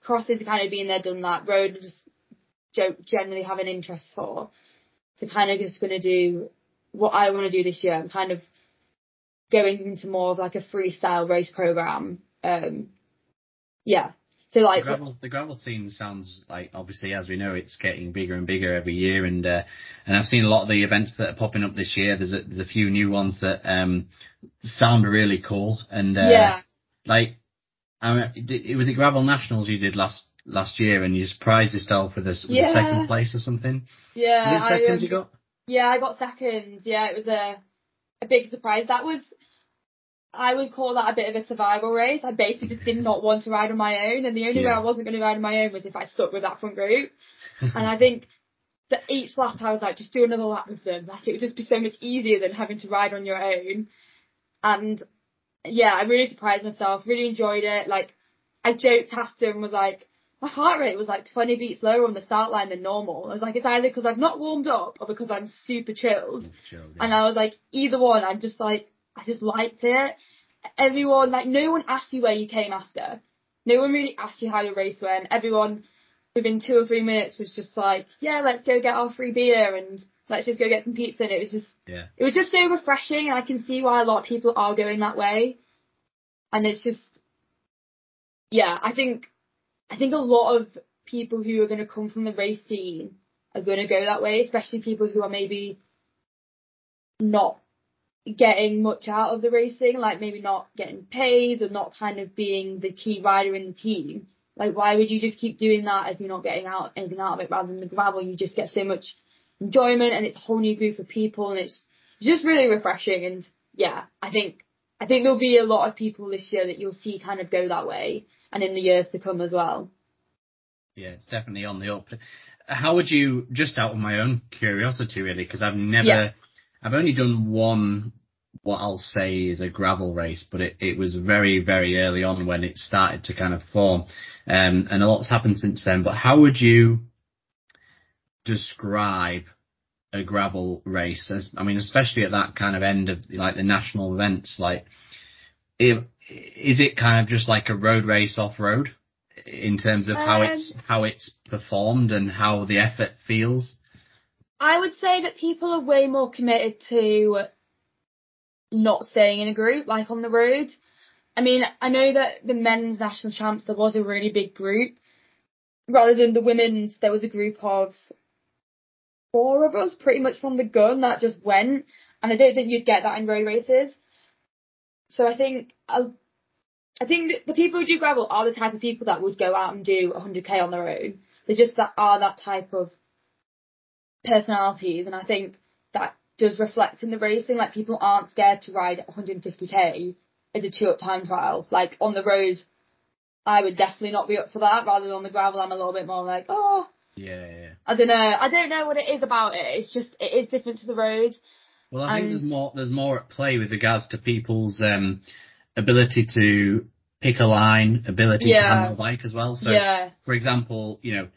crosses kind of being there, done that. Road just generally have an interest for. So kind of just going to do what I want to do this year. I'm kind of going into more of like a freestyle race program. Um, yeah. So like the gravel, the gravel scene sounds like obviously as we know it's getting bigger and bigger every year and uh, and I've seen a lot of the events that are popping up this year. There's a, there's a few new ones that um, sound really cool and uh, yeah. like I mean, it was it gravel nationals you did last last year and you surprised yourself with a, with yeah. a second place or something. Yeah, was it second I, um, you got? Yeah, I got second. Yeah, it was a a big surprise. That was I would call that a bit of a survival race. I basically just did not want to ride on my own, and the only yeah. way I wasn't going to ride on my own was if I stuck with that front group. and I think that each lap I was like, just do another lap with them. Like it would just be so much easier than having to ride on your own. And yeah, I really surprised myself. Really enjoyed it. Like I joked after and was like, my heart rate was like 20 beats lower on the start line than normal. I was like, it's either because I've not warmed up or because I'm super chilled. chilled yeah. And I was like, either one. I'm just like I just liked it. Everyone, like, no one asked you where you came after. No one really asked you how your race went. Everyone, within two or three minutes, was just like, yeah, let's go get our free beer and let's just go get some pizza. And it was just, yeah. it was just so refreshing. And I can see why a lot of people are going that way. And it's just, yeah, I think, I think a lot of people who are going to come from the race scene are going to go that way, especially people who are maybe not getting much out of the racing, like maybe not getting paid or not kind of being the key rider in the team. Like why would you just keep doing that if you're not getting out anything out of it rather than the gravel you just get so much enjoyment and it's a whole new group of people and it's just really refreshing and yeah, I think I think there'll be a lot of people this year that you'll see kind of go that way and in the years to come as well. Yeah, it's definitely on the up. How would you, just out of my own curiosity really, because I've never, yeah. I've only done one what I'll say is a gravel race, but it, it was very, very early on when it started to kind of form. Um, and a lot's happened since then, but how would you describe a gravel race? As, I mean, especially at that kind of end of like the national events, like, is it kind of just like a road race off road in terms of how um, it's, how it's performed and how the effort feels? I would say that people are way more committed to not staying in a group, like on the road. I mean, I know that the men's national champs, there was a really big group. Rather than the women's, there was a group of four of us pretty much from the gun that just went. And I don't think you'd get that in road races. So I think, I'll, I think the people who do gravel are the type of people that would go out and do 100k on their own. They just that are that type of personalities, and I think that does reflect in the racing. Like people aren't scared to ride 150k as a two-up time trial. Like on the road, I would definitely not be up for that. Rather than on the gravel, I'm a little bit more like, oh, yeah, yeah. I don't know. I don't know what it is about it. It's just it is different to the road. Well, I and... think there's more there's more at play with regards to people's um, ability to pick a line, ability yeah. to handle a bike as well. So, yeah. for example, you know,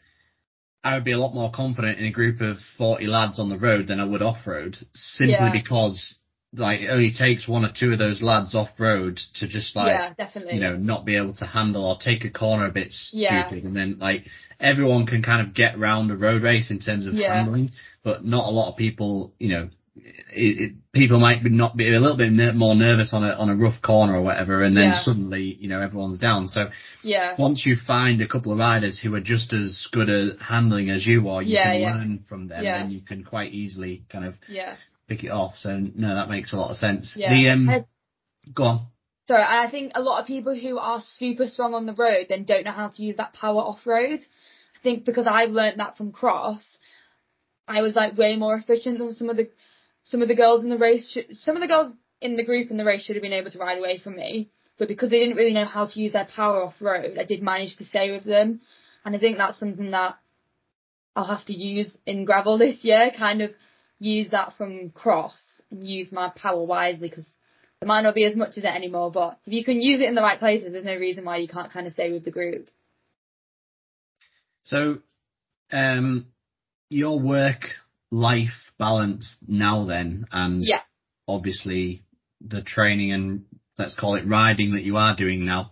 I would be a lot more confident in a group of 40 lads on the road than I would off road, simply yeah. because like it only takes one or two of those lads off road to just like yeah, definitely. you know not be able to handle or take a corner a bit stupid yeah. and then like everyone can kind of get round a road race in terms of yeah. handling but not a lot of people you know it, it, people might be not be a little bit ner- more nervous on a on a rough corner or whatever, and then yeah. suddenly you know everyone's down. So yeah, once you find a couple of riders who are just as good at handling as you are, you yeah, can yeah. learn from them, and you can quite easily kind of yeah pick it off. So no, that makes a lot of sense. Yeah. The um, I, go on. Sorry, I think a lot of people who are super strong on the road then don't know how to use that power off road. I think because I've learned that from cross, I was like way more efficient than some of the some of the girls in the race, should, some of the girls in the group in the race should have been able to ride away from me, but because they didn't really know how to use their power off road, I did manage to stay with them, and I think that's something that I'll have to use in gravel this year. Kind of use that from cross and use my power wisely because there might not be as much as it anymore, but if you can use it in the right places, there's no reason why you can't kind of stay with the group. So, um, your work life balance now then, and Yeah. obviously the training and let's call it riding that you are doing now.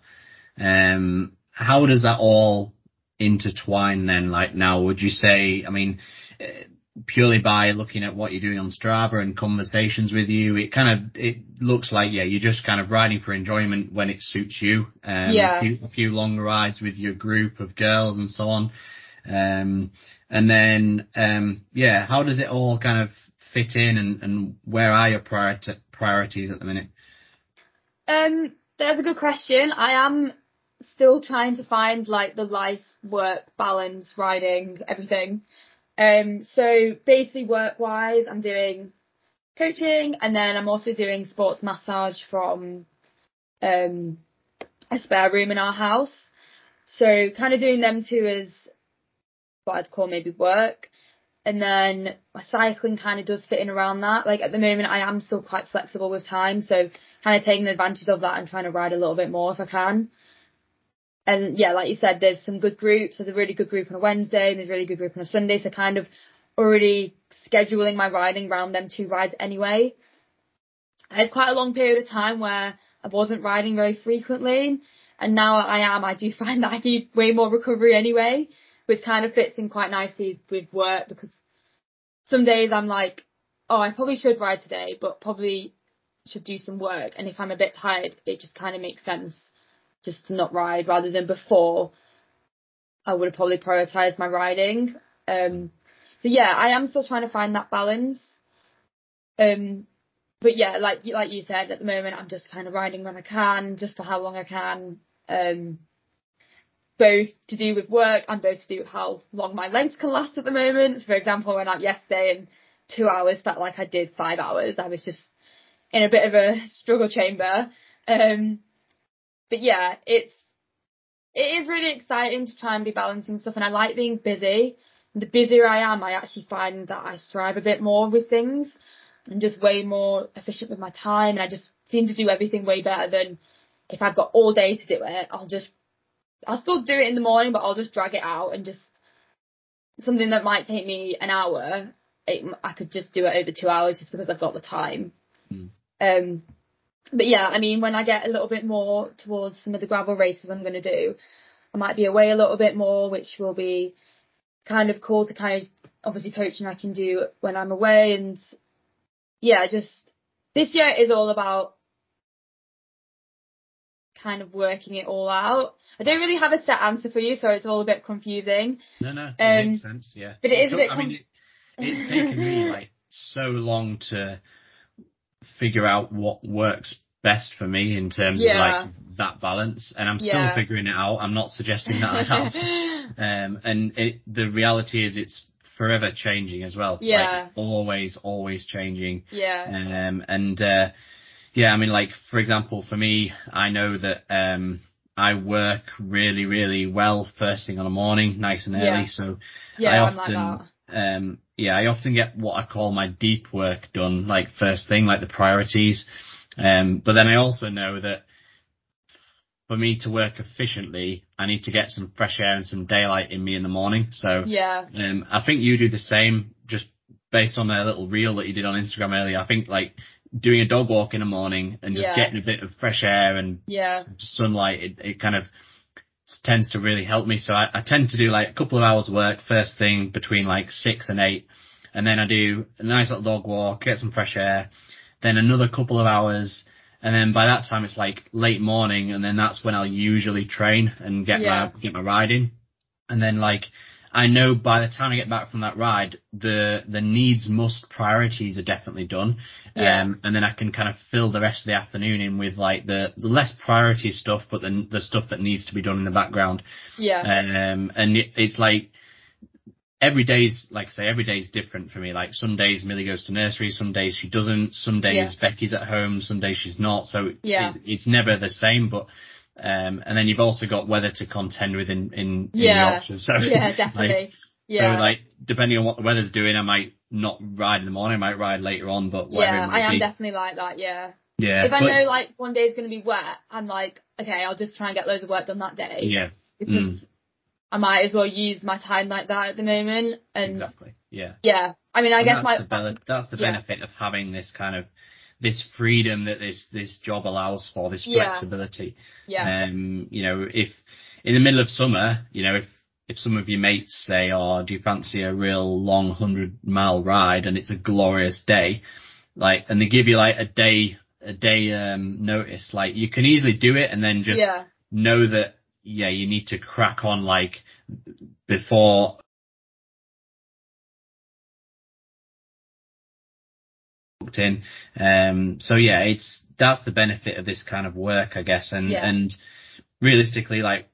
Um, how does that all intertwine then? Like now, would you say? I mean, eh, purely by looking at what you're doing on Strava and conversations with you, it kind of it looks like yeah, you're just kind of riding for enjoyment when it suits you. Um, Yeah. A few, a few long rides with your group of girls and so on. Um, and then um, yeah, how does it all kind of fit in, and, and where are your priorities at the minute? Um, that's a good question. I am still trying to find like the life work balance, riding, everything. Um, so basically work wise, I'm doing coaching and then I'm also doing sports massage from um a spare room in our house. So kind of doing them two as what I'd call maybe work. And then my cycling kind of does fit in around that. Like at the moment I am still quite flexible with time, so kind of taking advantage of that and trying to ride a little bit more if I can. And yeah, like you said, there's some good groups. There's a really good group on a Wednesday and there's a really good group on a Sunday. So kind of already scheduling my riding around them two rides anyway. Had quite a long period of time where I wasn't riding very frequently. And now I am. I do find that I need way more recovery anyway, which kind of fits in quite nicely with work because some days I'm like, oh, I probably should ride today, but probably should do some work. And if I'm a bit tired, it just kind of makes sense just to not ride rather than before I would have probably prioritized my riding. Um, so yeah, I am still trying to find that balance. Um, but yeah, like like you said, at the moment I'm just kind of riding when I can, just for how long I can. Um, both to do with work and both to do with how long my legs can last at the moment. So for example, I went out yesterday and two hours felt like I did five hours. I was just in a bit of a struggle chamber. Um, but yeah, it's it is really exciting to try and be balancing stuff, and I like being busy. The busier I am, I actually find that I strive a bit more with things and just way more efficient with my time. And I just seem to do everything way better than if I've got all day to do it. I'll just I'll still do it in the morning, but I'll just drag it out and just something that might take me an hour. It, I could just do it over two hours just because I've got the time. Mm. Um, but yeah, I mean, when I get a little bit more towards some of the gravel races I'm going to do, I might be away a little bit more, which will be kind of cool to kind of obviously coaching I can do when I'm away. And yeah, just this year is all about kind of working it all out. I don't really have a set answer for you, so it's all a bit confusing. No, no, it Um, makes sense. Yeah, but it is a bit I mean, it, it's taken me like so long to figure out what works best for me in terms Yeah. of like that balance, and I'm still Yeah. figuring it out. I'm not suggesting that I have. Um, and it, the reality is, it's forever changing as well. Yeah. Like, always, always changing. yeah. Um, and uh, yeah, I mean, like for example, for me, I know that um, I work really, really well first thing on the morning, nice and early. Yeah. So Yeah, I I'm like often, that. um, yeah, I often get what I call my deep work done, like first thing, like the priorities. Um, but then I also know that for me to work efficiently, I need to get some fresh air and some daylight in me in the morning. So Yeah. um, I think you do the same, just based on a little reel that you did on Instagram earlier. I think like doing a dog walk in the morning and just Yeah. getting a bit of fresh air and Yeah. sunlight, it, it kind of tends to really help me. So I, I tend to do like a couple of hours work first thing between like six and eight. And then I do a nice little dog walk, get some fresh air, then another couple of hours. And then by that time it's like late morning and then that's when I'll usually train and get Yeah. my, get my ride in. And then like, I know by the time I get back from that ride, the, the needs must priorities are definitely done. Yeah. Um, and then I can kind of fill the rest of the afternoon in with like the, the less priority stuff, but then the stuff that needs to be done in the background. Yeah. Um, and it, it's like every day's like I say, every day's different for me. Like some days Millie goes to nursery, some days she doesn't, some days Becky's at home, some days she's not. So Yeah. it, it's never the same. But um, and then you've also got weather to contend with in in, in Yeah. Yorkshire. So yeah, like, definitely. yeah. So like depending on what the weather's doing, I might not ride in the morning, I might ride later on. But yeah, I am be. definitely like that. Yeah. Yeah. if I but- know like one day is going to be wet, I'm like, okay, I'll just try and get loads of work done that day Yeah. because Mm. I might as well use my time like that at the moment. And Exactly. Yeah. yeah, I mean, I And guess that's my the bene- that's the yeah. benefit of having this kind of this freedom that this this job allows for this Yeah. flexibility. yeah, Um, you know, if in the middle of summer, you know, if if some of your mates say, "Oh, do you fancy a real long hundred mile ride?" and it's a glorious day, like, and they give you like a day a day um notice, like you can easily do it and then just yeah, know that yeah, you need to crack on like before booked in. Um, so yeah, it's that's the benefit of this kind of work, I guess. And Yeah. and realistically, like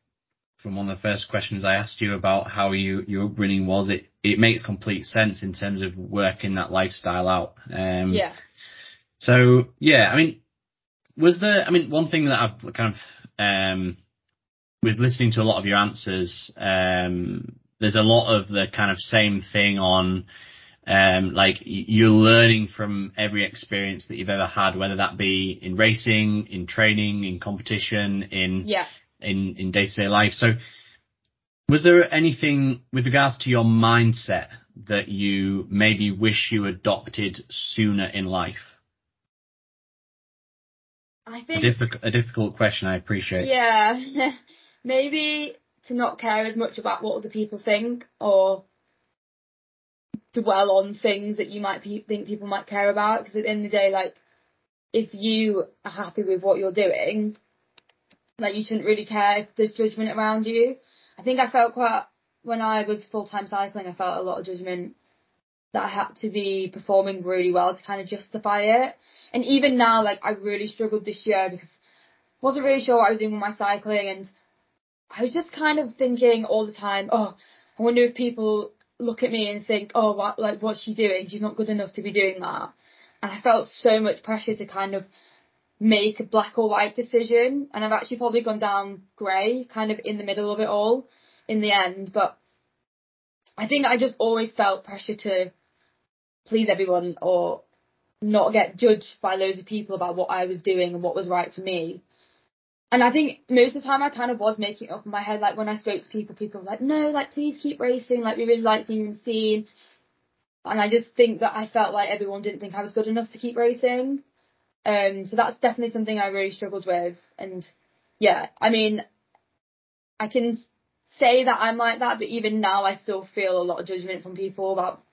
from one of the first questions I asked you about how you your upbringing was, it it makes complete sense in terms of working that lifestyle out. Um, yeah, so yeah, I mean, was there? I mean, one thing that I've kind of um, with listening to a lot of your answers, um, there's a lot of the kind of same thing on. Um, like you're learning from every experience that you've ever had, whether that be in racing, in training, in competition, in yeah. in in day to day life. So, was there anything with regards to your mindset that you maybe wish you adopted sooner in life? I A, think difficult, a difficult question. I appreciate. Yeah, maybe to not care as much about what other people think or dwell on things that you might pe- think people might care about. Because at the end of the day, like, if you are happy with what you're doing, like, you shouldn't really care if there's judgment around you. I think I felt quite, when I was full time cycling, I felt a lot of judgment that I had to be performing really well to kind of justify it. And even now, like, I really struggled this year because I wasn't really sure what I was doing with my cycling and I was just kind of thinking all the time, oh, I wonder if people look at me and think, oh, what, like, what's she doing? She's not good enough to be doing that. And I felt so much pressure to kind of make a black or white decision. And I've actually probably gone down grey, kind of in the middle of it all in the end. But I think I just always felt pressure to please everyone or not get judged by loads of people about what I was doing and what was right for me. And I think most of the time I kind of was making it up in my head. Like when I spoke to people, people were like, no, like please keep racing. Like we really like seeing you in scene. And I just think that I felt like everyone didn't think I was good enough to keep racing. Um, so that's definitely something I really struggled with. And yeah, I mean, I can say that I'm like that, but even now I still feel a lot of judgment from people about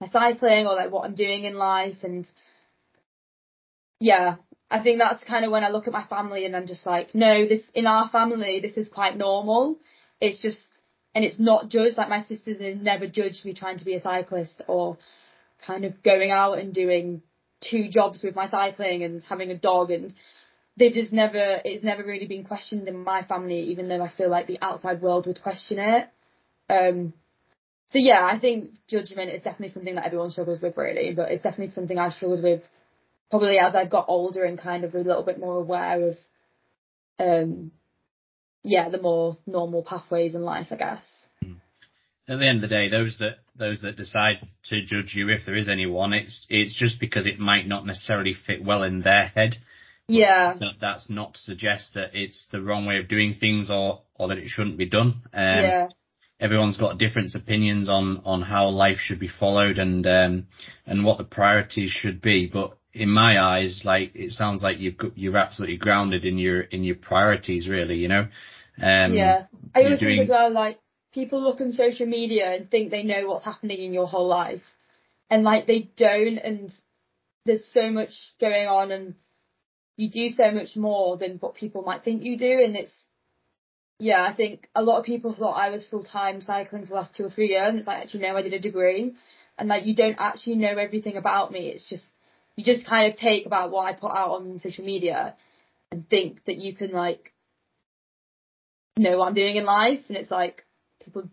my cycling or like what I'm doing in life. And yeah, I think that's kind of when I look at my family and I'm just like, no, this in our family, this is quite normal. It's just, and it's not judged. Like my sisters have never judged me trying to be a cyclist or kind of going out and doing two jobs with my cycling and having a dog and they've just never, it's never really been questioned in my family, even though I feel like the outside world would question it. Um, so yeah, I think judgment is definitely something that everyone struggles with really, but it's definitely something I've struggled with probably as I've got older and kind of a little bit more aware of, um, yeah, the more normal pathways in life, I guess. At the end of the day, those that those that decide to judge you, if there is anyone, it's it's just because it might not necessarily fit well in their head. Yeah, That that's not to suggest that it's the wrong way of doing things or or that it shouldn't be done. Um, yeah, everyone's got different opinions on on how life should be followed and um and what the priorities should be but in my eyes like it sounds like you've you're absolutely grounded in your in your priorities really you know um yeah. I always doing- think as well, like, people look on social media and think they know what's happening in your whole life. And like, they don't, and there's so much going on and you do so much more than what people might think you do. And it's, yeah, I think a lot of people thought I was full time cycling for the last two or three years. And it's like, actually, no, I did a degree. And like, you don't actually know everything about me. It's just, you just kind of take about what I put out on social media and think that you can like know what I'm doing in life. And it's like, people,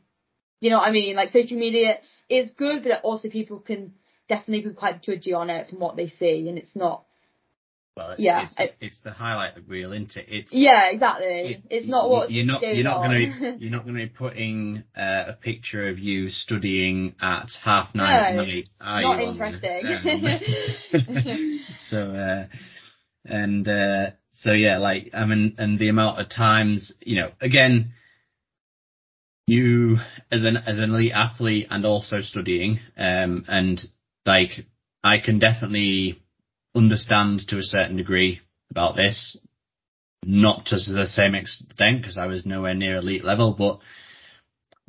you know what I mean? Like social media is good, but also people can definitely be quite judgy on it from what they see. And it's not, well, yeah, it's, I- it's the highlight reel into it it's yeah, exactly. it- it's not what you're not you're not gonna be, you're not gonna be putting uh, a picture of you studying at half nine No, at night not interesting. Um, so uh And uh, so yeah, like I mean, and the amount of times, you know, again, you as an as an elite athlete and also studying, um, and like I can definitely understand to a certain degree about this, not to the same extent because I was nowhere near elite level, but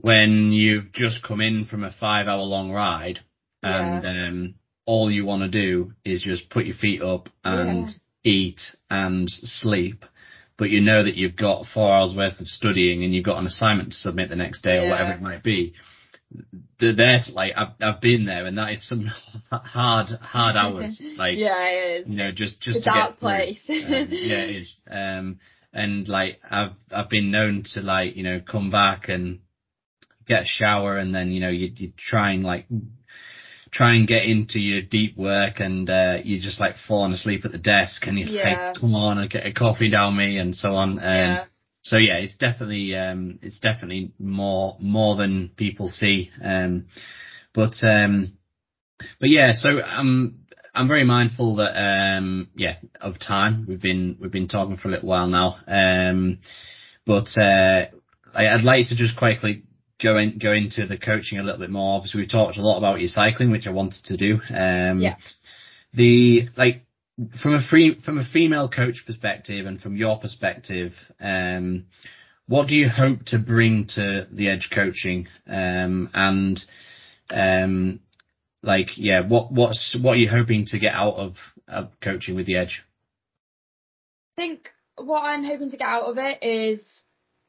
when you've just come in from a five hour long ride and Yeah. um, all you want to do is just put your feet up and eat and sleep, but you know that you've got four hours worth of studying and you've got an assignment to submit the next day or whatever it might be. Th- There's like I've I've been there and that is some hard hard hours like yeah, it is. you know just just It's to a get place. Um, yeah, it is. Um, and like I've I've been known to like you know come back and get a shower and then you know you you try and like try and get into your deep work and uh, you just like falling asleep at the desk and you're Yeah. like come on and get a coffee down me and so on. Um, yeah. So yeah, it's definitely um, it's definitely more more than people see. Um, but um, but yeah, so I'm I'm very mindful that um, yeah of time. We've been we've been talking for a little while now. Um, but uh, I, I'd like to just quickly go in go into the coaching a little bit more. Obviously, we talked a lot about your cycling, which I wanted to do. Um, Yeah. The like from a free from a female coach perspective and from your perspective, um, what do you hope to bring to the edge coaching? Um, and um, like yeah, what what's what are you hoping to get out of, of coaching with the edge? I think what I'm hoping to get out of it is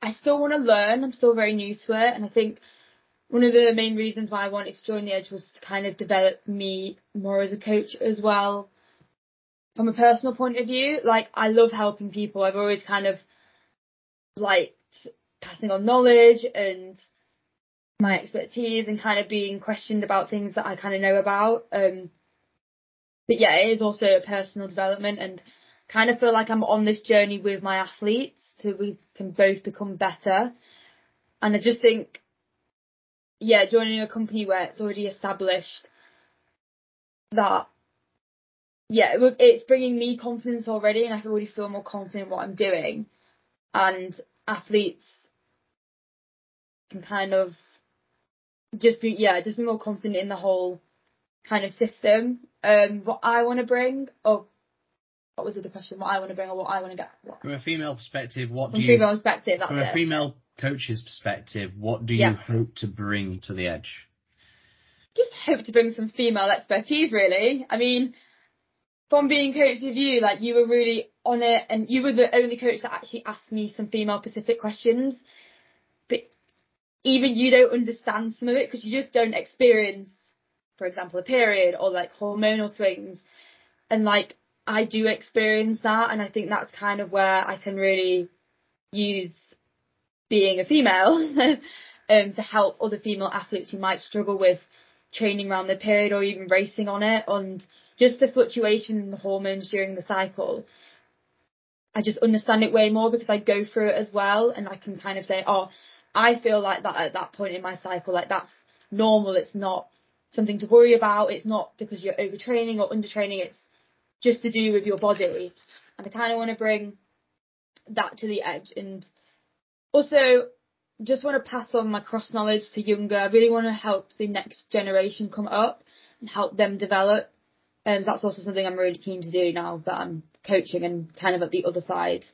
I still want to learn. I'm still very new to it, and I think one of the main reasons why I wanted to join the Edge was to kind of develop me more as a coach as well. From a personal point of view, like I love helping people. I've always kind of liked passing on knowledge and my expertise and kind of being questioned about things that I kind of know about. Um, but yeah, it is also a personal development and kind of feel like I'm on this journey with my athletes so we can both become better. And I just think, yeah, joining a company where it's already established that, yeah, it it's bringing me confidence already and I already feel more confident in what I'm doing. And athletes can kind of just be, yeah, just be more confident in the whole kind of system. Um, what I want to bring, or what was the question? What I want to bring or what I want to get? What? From a female perspective, what do From you female perspective, from a it. female coach's perspective, what do you Yeah. hope to bring to the edge? Just hope to bring some female expertise, really. I mean, from being coached with you, like you were really on it, and you were the only coach that actually asked me some female specific questions. But even you don't understand some of it because you just don't experience, for example, a period or like hormonal swings. And like I do experience that, and I think that's kind of where I can really use being a female um, to help other female athletes who might struggle with training around the period or even racing on it and just the fluctuation in the hormones during the cycle. I just understand it way more because I go through it as well and I can kind of say, oh, I feel like that at that point in my cycle, like that's normal. It's not something to worry about. It's not because you're overtraining or undertraining. It's just to do with your body. And I kind of want to bring that to the edge and also just want to pass on my cross knowledge to younger. I really want to help the next generation come up and help them develop. And that's also something I'm really keen to do now that I'm coaching and kind of at the other side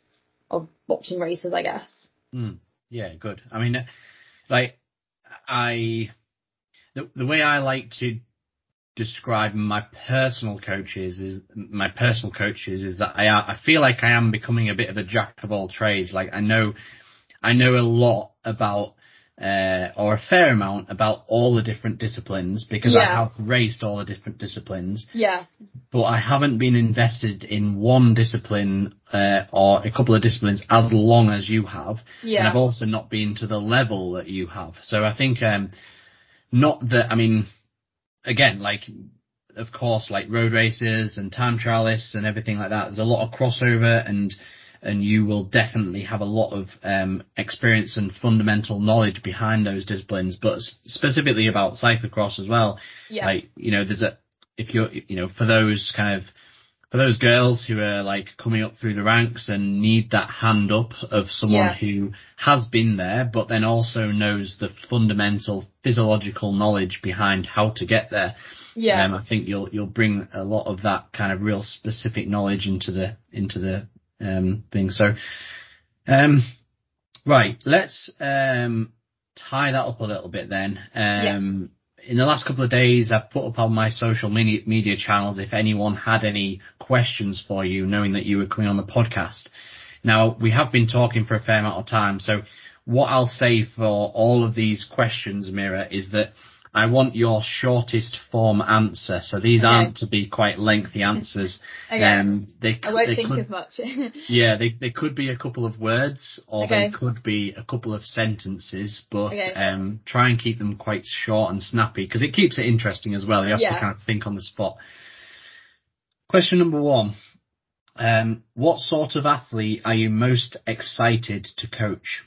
of watching races, I guess. Mm, yeah, good. I mean, uh, like I, the the way I like to describe my personal coaches is my personal coaches is that I I feel like I am becoming a bit of a jack of all trades. Like I know, I know a lot about. Uh, or a fair amount about all the different disciplines because I have raced all the different disciplines. Yeah, but I haven't been invested in one discipline uh, or a couple of disciplines as long as you have, Yeah. and yeah, I've also not been to the level that you have. So I think um, not that I mean, again, like of course, like road races and time trialists and everything like that. There's a lot of crossover and. And you will definitely have a lot of um, experience and fundamental knowledge behind those disciplines, but specifically about cyclocross as well yeah, like you know there's a if you're you know for those kind of for those girls who are like coming up through the ranks and need that hand up of someone Yeah. who has been there, but then also knows the fundamental physiological knowledge behind how to get there. Yeah. Um, I think you'll you'll bring a lot of that kind of real specific knowledge into the into the um, thing. So, um, right, let's um, tie that up a little bit then. Um, In the last couple of days, I've put up on my social media, media channels if anyone had any questions for you, knowing that you were coming on the podcast. Now, we have been talking for a fair amount of time, so what I'll say for all of these questions, Mira, is that I want your shortest form answer. So these Okay. aren't to be quite lengthy answers. Okay. Um, they, I won't they think could, as much. yeah, they, they could be a couple of words or they could be a couple of sentences, but Okay. um, try and keep them quite short and snappy because it keeps it interesting as well. You have Yeah. to kind of think on the spot. Question number one. Um, what sort of athlete are you most excited to coach?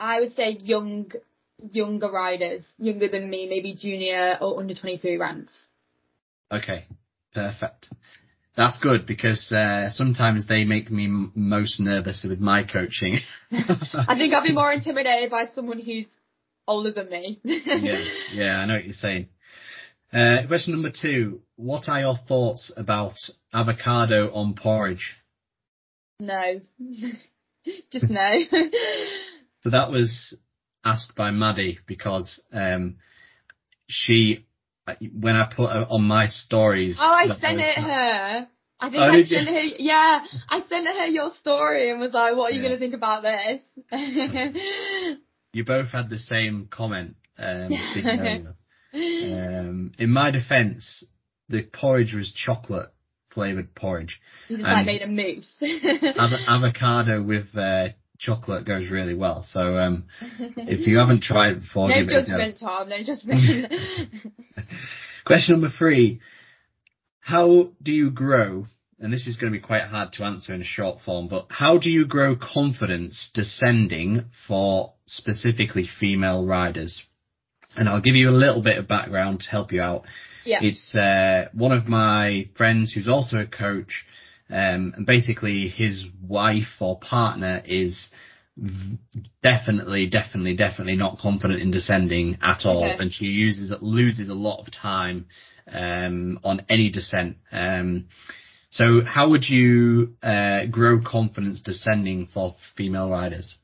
I would say young, younger riders, younger than me, maybe junior or under 23 ranks. Okay, perfect. That's good because uh, sometimes they make me m- most nervous with my coaching. I think I'd be more intimidated by someone who's older than me. yeah, yeah, I know what you're saying. Uh, question number two. What are your thoughts about avocado on porridge? no. Just no. So that was asked by Maddie because um, she, when I put on my stories. oh, I sent it her. I think Oh, I did you? sent her, yeah, I sent her your story and was like, what are you Yeah. going to think about this? You both had the same comment. Um, um, in my defence, the porridge was chocolate flavoured porridge. You just like made a mousse. Avo- avocado with uh, chocolate goes really well. So um, if you haven't tried it before, no give it a go. judgment, Tom, no judgment. Question number three. How do you grow, and this is going to be quite hard to answer in a short form, but how do you grow confidence descending for specifically female riders? And I'll give you a little bit of background to help you out. yeah. It's uh, one of my friends who's also a coach, um, and basically his wife or partner is definitely, definitely, definitely not confident in descending at all, Okay. and she uses loses a lot of time um, on any descent. Um, so, how would you uh, grow confidence descending for female riders?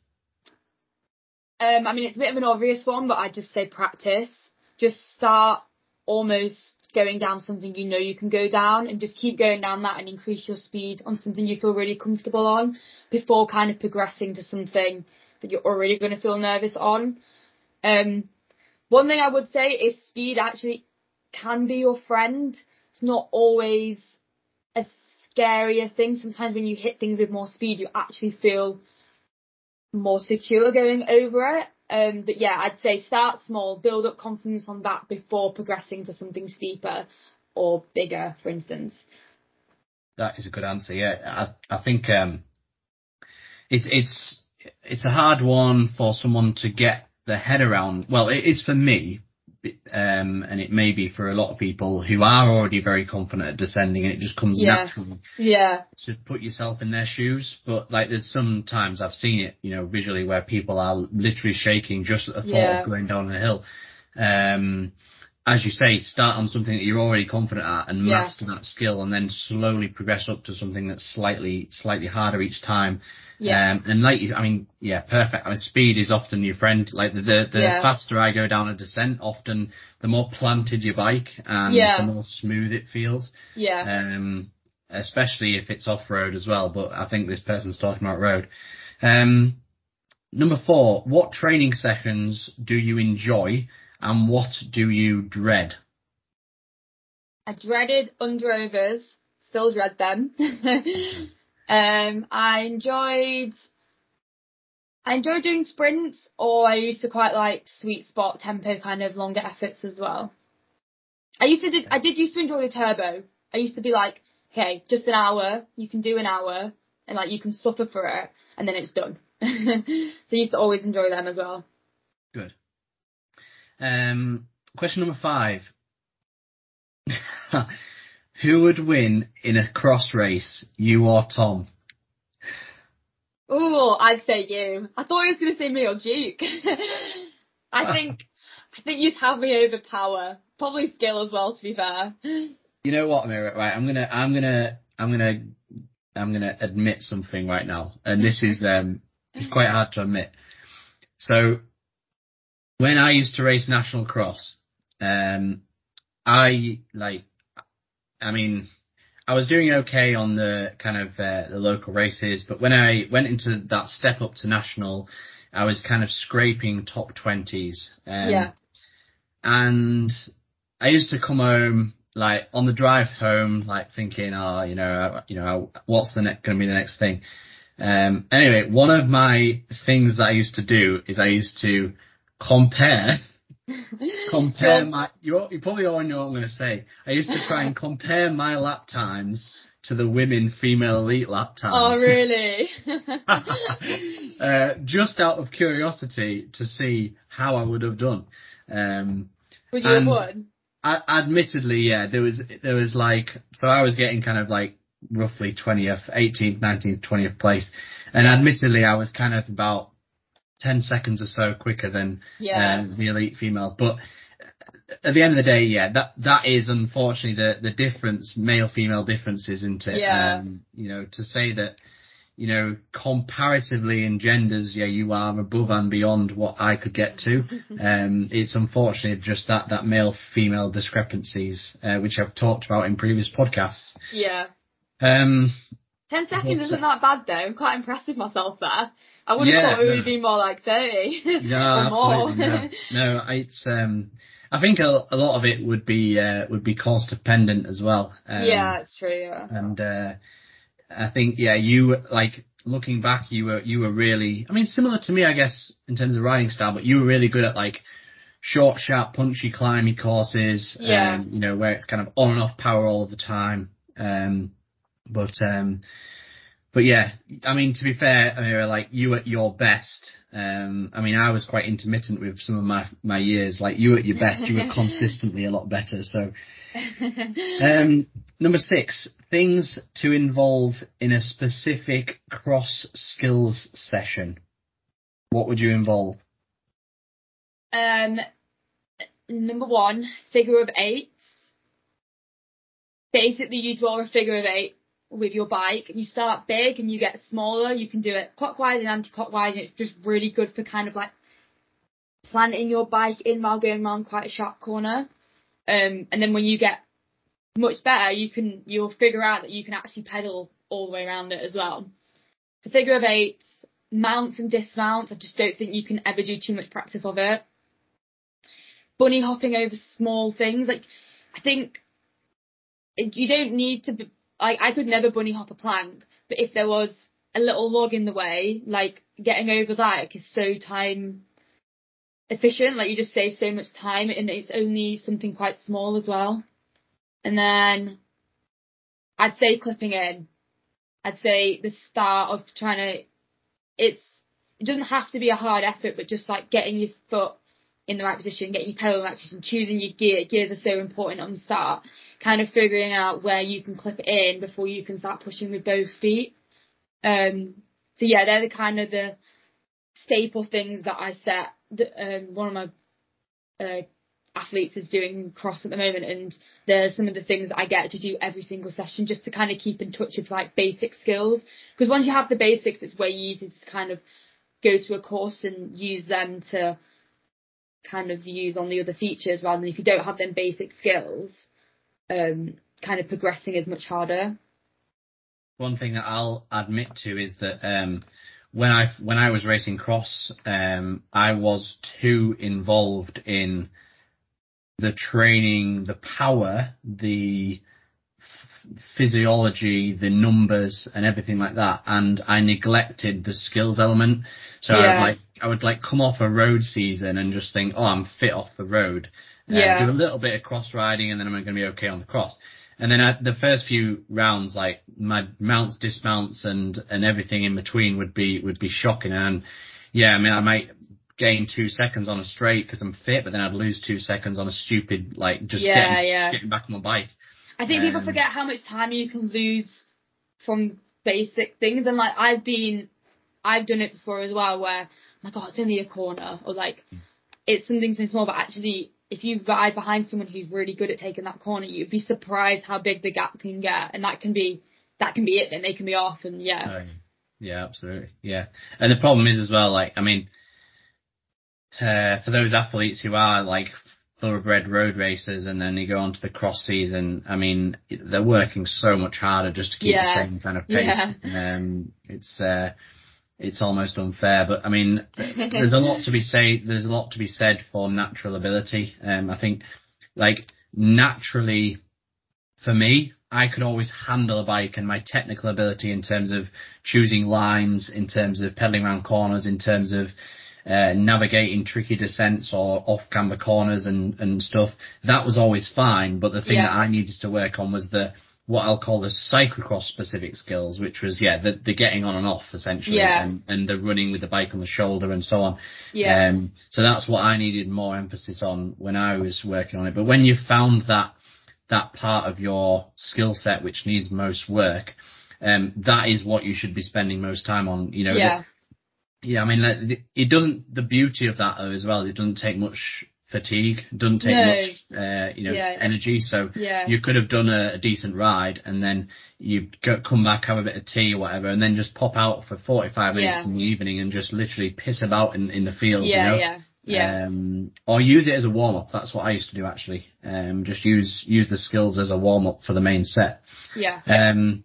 Um, I mean, it's a bit of an obvious one, but I'd just say practice. Just start almost going down something you know you can go down and just keep going down that and increase your speed on something you feel really comfortable on before kind of progressing to something that you're already going to feel nervous on. Um, one thing I would say is speed actually can be your friend. It's not always a scarier thing. Sometimes when you hit things with more speed, you actually feel more secure going over it. Um, but yeah, I'd say start small, build up confidence on that before progressing to something steeper or bigger, for instance. That is a good answer. Yeah, I I think um, it's it's it's a hard one for someone to get their head around. Well, it is for me, um, and it may be for a lot of people who are already very confident at descending, and it just comes Yeah. naturally Yeah, to put yourself in their shoes. But like, there's some times I've seen it, you know, visually where people are literally shaking just at the thought Yeah. of going down the hill. Um, as you say, start on something that you're already confident at and Yeah. master that skill, and then slowly progress up to something that's slightly slightly harder each time. yeah, Um, and like, I mean, yeah, perfect. I mean, speed is often your friend. Like the the, the Yeah. faster I go down a descent, often the more planted your bike and Yeah. the more smooth it feels yeah. um, especially if it's off road as well. But I think this person's talking about road. Um, number four, what training sessions do you enjoy and what do you dread? I dreaded underovers, still dread them. um, I enjoyed, I enjoyed doing sprints, or I used to quite like sweet spot tempo kind of longer efforts as well. I used to did, I did used to enjoy the turbo. I used to be like, okay, just an hour, you can do an hour, and like you can suffer for it, and then it's done. so I used to always enjoy them as well. Um, question number five. Who would win in a cross race, you or Tom? Oh, I'd say you. I thought he was going to say me or Duke. I think, I think you'd have me over power. Probably skill as well, to be fair. You know what, Amira? Right, I'm gonna, I'm gonna, I'm gonna, I'm gonna admit something right now, and this is um, quite hard to admit. So, when I used to race national cross, um, I like, I mean, I was doing okay on the kind of uh, the local races, but when I went into that step up to national, I was kind of scraping top twenties. Um, yeah. And I used to come home like on the drive home, like thinking, oh, you know, you know, what's the ne- going to be the next thing? Um, anyway, one of my things that I used to do is I used to compare compare my you you probably all know what I'm going to say. I used to try and compare my lap times to the women female elite lap times. Oh, really? uh, just out of curiosity to see how I would have done. Um, Would you have won? I, admittedly, yeah, there was there was like so I was getting kind of like roughly twentieth, eighteenth, nineteenth, twentieth place, and admittedly I was kind of about ten seconds or so quicker than Yeah. um, the elite female. But at the end of the day, yeah, that that is unfortunately the the difference, male female differences, isn't it? Yeah. Um, you know, to say that. You know, comparatively in genders, yeah, you are above and beyond what I could get to. Um, it's unfortunately just that that male female discrepancies, uh, which I've talked about in previous podcasts. yeah. Um, Ten seconds isn't that bad though. I'm quite impressed with myself there. I would have Yeah, thought it no. would be more like 30 no, absolutely no. No, it's um, I think a, a lot of it would be uh, would be cost dependent as well. Um, yeah, it's true. Yeah. and uh, I think yeah, you like looking back, you were you were really, I mean, similar to me, I guess, in terms of riding style, but you were really good at like short, sharp, punchy, climby courses. Yeah. Um, you know, where it's kind of on and off power all the time. Um, but um, but yeah, I mean, to be fair, Amira, like you at your best. Um, I mean, I was quite intermittent with some of my my years. Like you at your best, you were consistently a lot better. So. Um, number six, things to involve in a specific cross skills session. What would you involve? Um, number one, figure of eight. Basically, you draw a figure of eight with your bike. You start big and you get smaller. You can do it clockwise and anti-clockwise. And it's just really good for kind of like planting your bike in while going around quite a sharp corner. Um, and then when you get much better, you can you'll figure out that you can actually pedal all the way around it as well. The figure of eight, mounts and dismounts. I just don't think you can ever do too much practice of it bunny hopping over small things. Like, I think you don't need to. Like, I could never bunny hop a plank, but if there was a little log in the way, like getting over that is so time efficient. Like, you just save so much time, and it's only something quite small as well. And then I'd say clipping in. I'd say the start of trying to. It's it doesn't have to be a hard effort, but just like getting your foot in the right position, getting your pedal in the right position, choosing your gear. Gears are so important on the start. Kind of figuring out where you can clip it in before you can start pushing with both feet. Um, so yeah, they're the kind of the staple things that I set. Um, one of my uh, athletes is doing cross at the moment, and they're some of the things I get to do every single session just to kind of keep in touch with like basic skills. Because once you have the basics, it's way easier to kind of go to a course and use them to kind of views on the other features rather than if you don't have them basic skills, um, kind of progressing is much harder. One thing that I'll admit to is that um, when I when I was racing cross, um, I was too involved in the training, the power, the f- physiology, the numbers, and everything like that, and I neglected the skills element. So I Yeah. would like I would like come off a road season and just think, oh, I'm fit off the road. Uh, Yeah. Do a little bit of cross riding, and then I'm going to be okay on the cross. And then at the first few rounds, like my mounts, dismounts, and and everything in between would be would be shocking. And yeah, I mean, I might gain two seconds on a straight because I'm fit, but then I'd lose two seconds on a stupid like just Yeah, getting, yeah. getting back on my bike. I think people Um, forget how much time you can lose from basic things, and like I've been, I've done it before as well, where my God, it's only a corner, or like it's something so small, but actually, if you ride behind someone who's really good at taking that corner, you'd be surprised how big the gap can get, and that can be that can be it. Then they can be off, and yeah, Oh, yeah, absolutely. Yeah. And the problem is as well, like, I mean, uh, for those athletes who are like thoroughbred road racers and then they go on to the cross season, I mean, they're working so much harder just to keep Yeah. the same kind of pace. Um, it's, uh, it's almost unfair, but I mean, there's a lot to be say, there's a lot to be said for natural ability. Um, I think like naturally for me, I could always handle a bike and my technical ability in terms of choosing lines, in terms of pedaling around corners, in terms of uh, navigating tricky descents or off-camber corners and, and stuff. That was always fine, but the thing Yeah. that I needed to work on was the what I'll call the cyclocross specific skills, which was yeah, the, the getting on and off essentially, Yeah. and, and the running with the bike on the shoulder and so on. yeah, Um, so that's what I needed more emphasis on when I was working on it. But when you found that that part of your skill set which needs most work, um, that is what you should be spending most time on. You know, yeah, the- yeah. I mean, like, the- it doesn't. The beauty of that though, as well, it doesn't take much fatigue, doesn't take No. much, uh, you know, Yeah. energy. So yeah, you could have done a, a decent ride and then you go, come back, have a bit of tea or whatever, and then just pop out for 45 minutes Yeah. in the evening and just literally piss about in, in the field, yeah, you know? yeah, yeah, Um, or use it as a warm up. That's what I used to do actually. Um, just use, use the skills as a warm up for the main set. yeah. Um,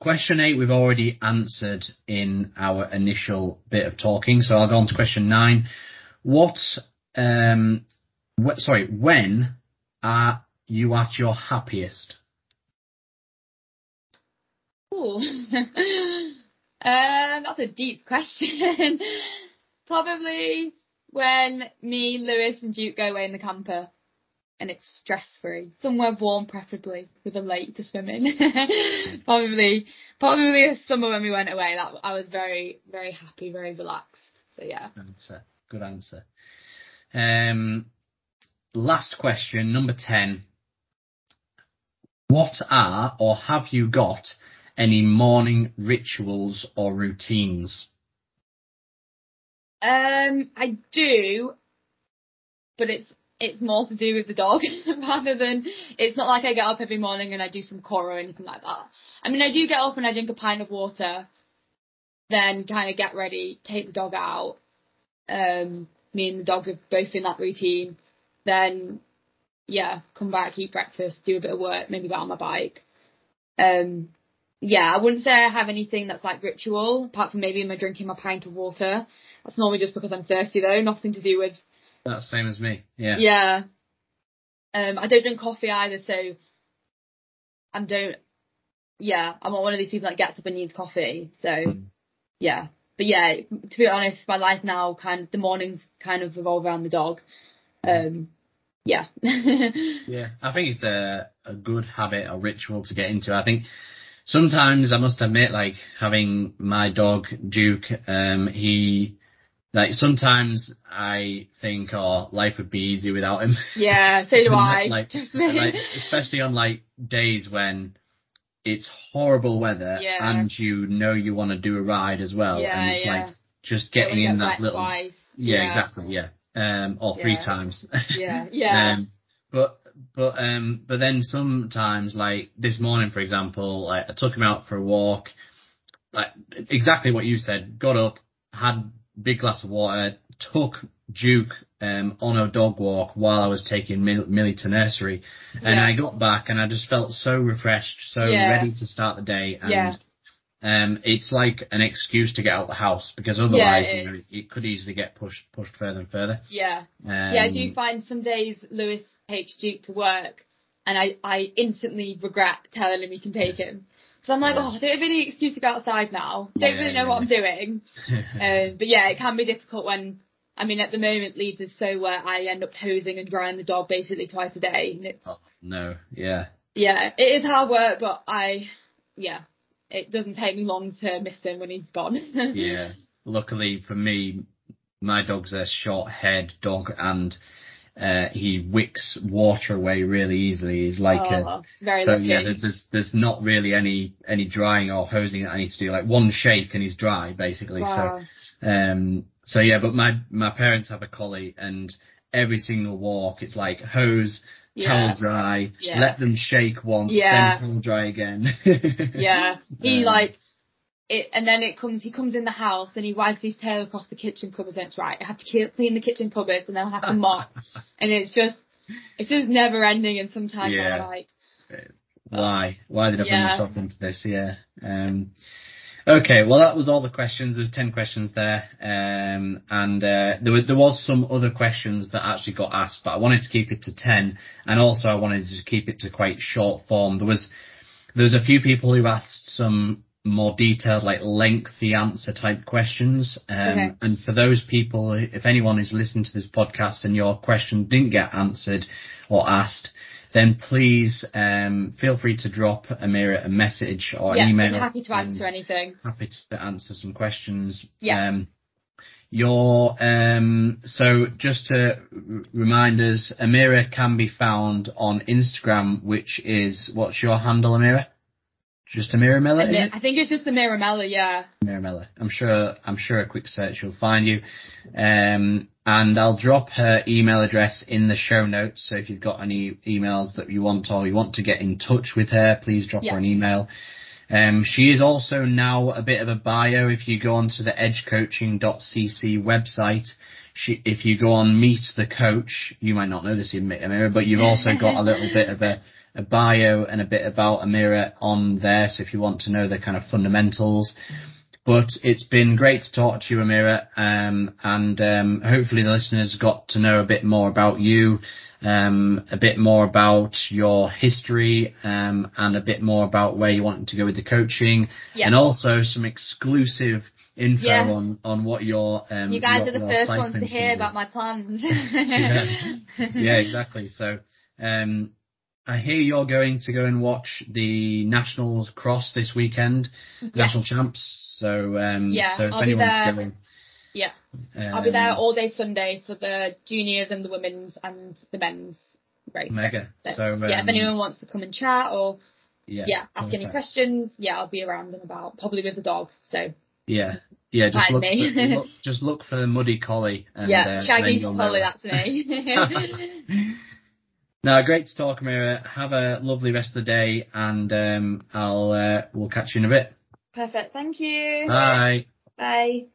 question eight we've already answered in our initial bit of talking, so I'll go on to question nine. What, um, wh- sorry, when are you at your happiest? Ooh. um, that's a deep question. Probably when me, Lewis, and Duke go away in the camper, and it's stress free, somewhere warm, preferably with a lake to swim in. probably, probably a summer when we went away. That I was very, very happy, very relaxed. So yeah. Good answer. Good answer. Um, last question, number 10. What are or have you got any morning rituals or routines? Um, I do, but it's it's more to do with the dog rather than it's not like I get up every morning and I do some core or anything like that. I mean, I do get up and I drink a pint of water, then kind of get ready, take the dog out. Um, me and the dog are both in that routine. Then, yeah, come back, eat breakfast, do a bit of work, maybe get on my bike. Um, yeah, I wouldn't say I have anything that's like ritual, apart from maybe my drinking my pint of water. That's normally just because I'm thirsty though, nothing to do with That's the same as me. Yeah. yeah. Um, I don't drink coffee either, so I'm don't. Yeah, I'm not one of these people that gets up and needs coffee. So Mm. yeah, but yeah, to be honest, my life now kind of the mornings kind of revolve around the dog. Um, yeah. Yeah, I think it's a, a good habit or ritual to get into. I think sometimes I must admit, like having my dog Duke, um, he like sometimes I think, oh, life would be easy without him. yeah, so do I. like, like, especially on like days when it's horrible weather Yeah. and you know you want to do a ride as well, Yeah, and it's yeah. like just getting in get that little. Twice. Yeah, exactly. Yeah, um, or three times. Yeah, yeah. Um, but but um but then sometimes like this morning for example, like I took him out for a walk, like exactly what you said. Got up, had big glass of water, took Duke um on a dog walk while I was taking Mill- Millie to nursery, and Yeah. I got back and I just felt so refreshed, so Yeah. ready to start the day. And, Yeah. Um, it's like an excuse to get out of the house because otherwise, it you know, it could easily get pushed pushed further and further. yeah. Um, Yeah, I do find some days Lewis takes Duke to work, and I, I instantly regret telling him he can take him. So I'm like, Yeah. oh, I don't have any excuse to go outside now. Don't Yeah, really know yeah, what I'm doing. Um, but yeah, it can be difficult when, I mean, at the moment Leeds is so where I end up hosing and drying the dog basically twice a day. And it's, Oh, no, yeah. yeah, it is hard work, but I, yeah, it doesn't take me long to miss him when he's gone. yeah. Luckily for me, my dog's a short haired dog and uh, he wicks water away really easily. He's like a, Oh, very so lucky. yeah, there's there's not really any any drying or hosing that I need to do. Like one shake and he's dry basically. wow. So um so yeah, but my my parents have a collie and every single walk it's like hose, Yeah. towel dry, Yeah. let them shake once, Yeah. then towel dry again. Yeah, he Um, like it, and then it comes. He comes in the house and he wags his tail across the kitchen cupboards. And it's right. I have to clean the kitchen cupboards and then I have to mop, and it's just, it's just never ending. And sometimes Yeah. I'm like, Why? Why did I bring Yeah. myself into this? Yeah. Um, okay. Well, that was all the questions. There's ten questions there, um, and uh, there were there was some other questions that actually got asked, but I wanted to keep it to ten, and also I wanted to just keep it to quite short form. There was there was a few people who asked some more detailed, like lengthy answer type questions. Um, Okay. And for those people, if anyone who's listened to this podcast and your question didn't get answered or asked, then please um, feel free to drop Amira a message or yeah, an email. I'm happy to answer anything. Happy to answer some questions. Yeah. Um, your um, so just to r- remind us, Amira can be found on Instagram, which is what's your handle, Amira? Just Amira Mellor, is it? I think it's just the Miramella. Yeah, Amira Mellor. I'm sure. I'm sure a quick search will find you. Um, and I'll drop her email address in the show notes. So if you've got any emails that you want or you want to get in touch with her, please drop Yeah. her an email. Um, she is also now a bit of a bio. If you go onto the edgecoaching.cc website, she, if you go on Meet the Coach, you might not know this, Amira, but you've also got a little bit of a, a bio and a bit about Amira on there. So if you want to know the kind of fundamentals, but it's been great to talk to you, Amira, um, and um, hopefully the listeners got to know a bit more about you, um, a bit more about your history, um, and a bit more about where you want to go with the coaching, Yeah. and also some exclusive info Yeah. on, on what your um, you guys your- are the first ones to hear about my plans. Yeah. yeah, exactly. So, um, I hear you're going to go and watch the Nationals cross this weekend, National Champs. So, um, Yeah, so if I'll be there. going, Yeah. um, I'll be there all day Sunday for the juniors and the women's and the men's race. Mega. So, So, um, yeah, if anyone wants to come and chat or yeah, yeah, ask any questions, yeah, I'll be around and about, probably with the dog. So Yeah, yeah. Just look, for, look, just look for the muddy collie. And, yeah, uh, then Shaggy you'll know. Polly, that's me. No, great to talk, Amira. Have a lovely rest of the day, and um, I'll uh, we'll catch you in a bit. Perfect. Thank you. Bye. Bye.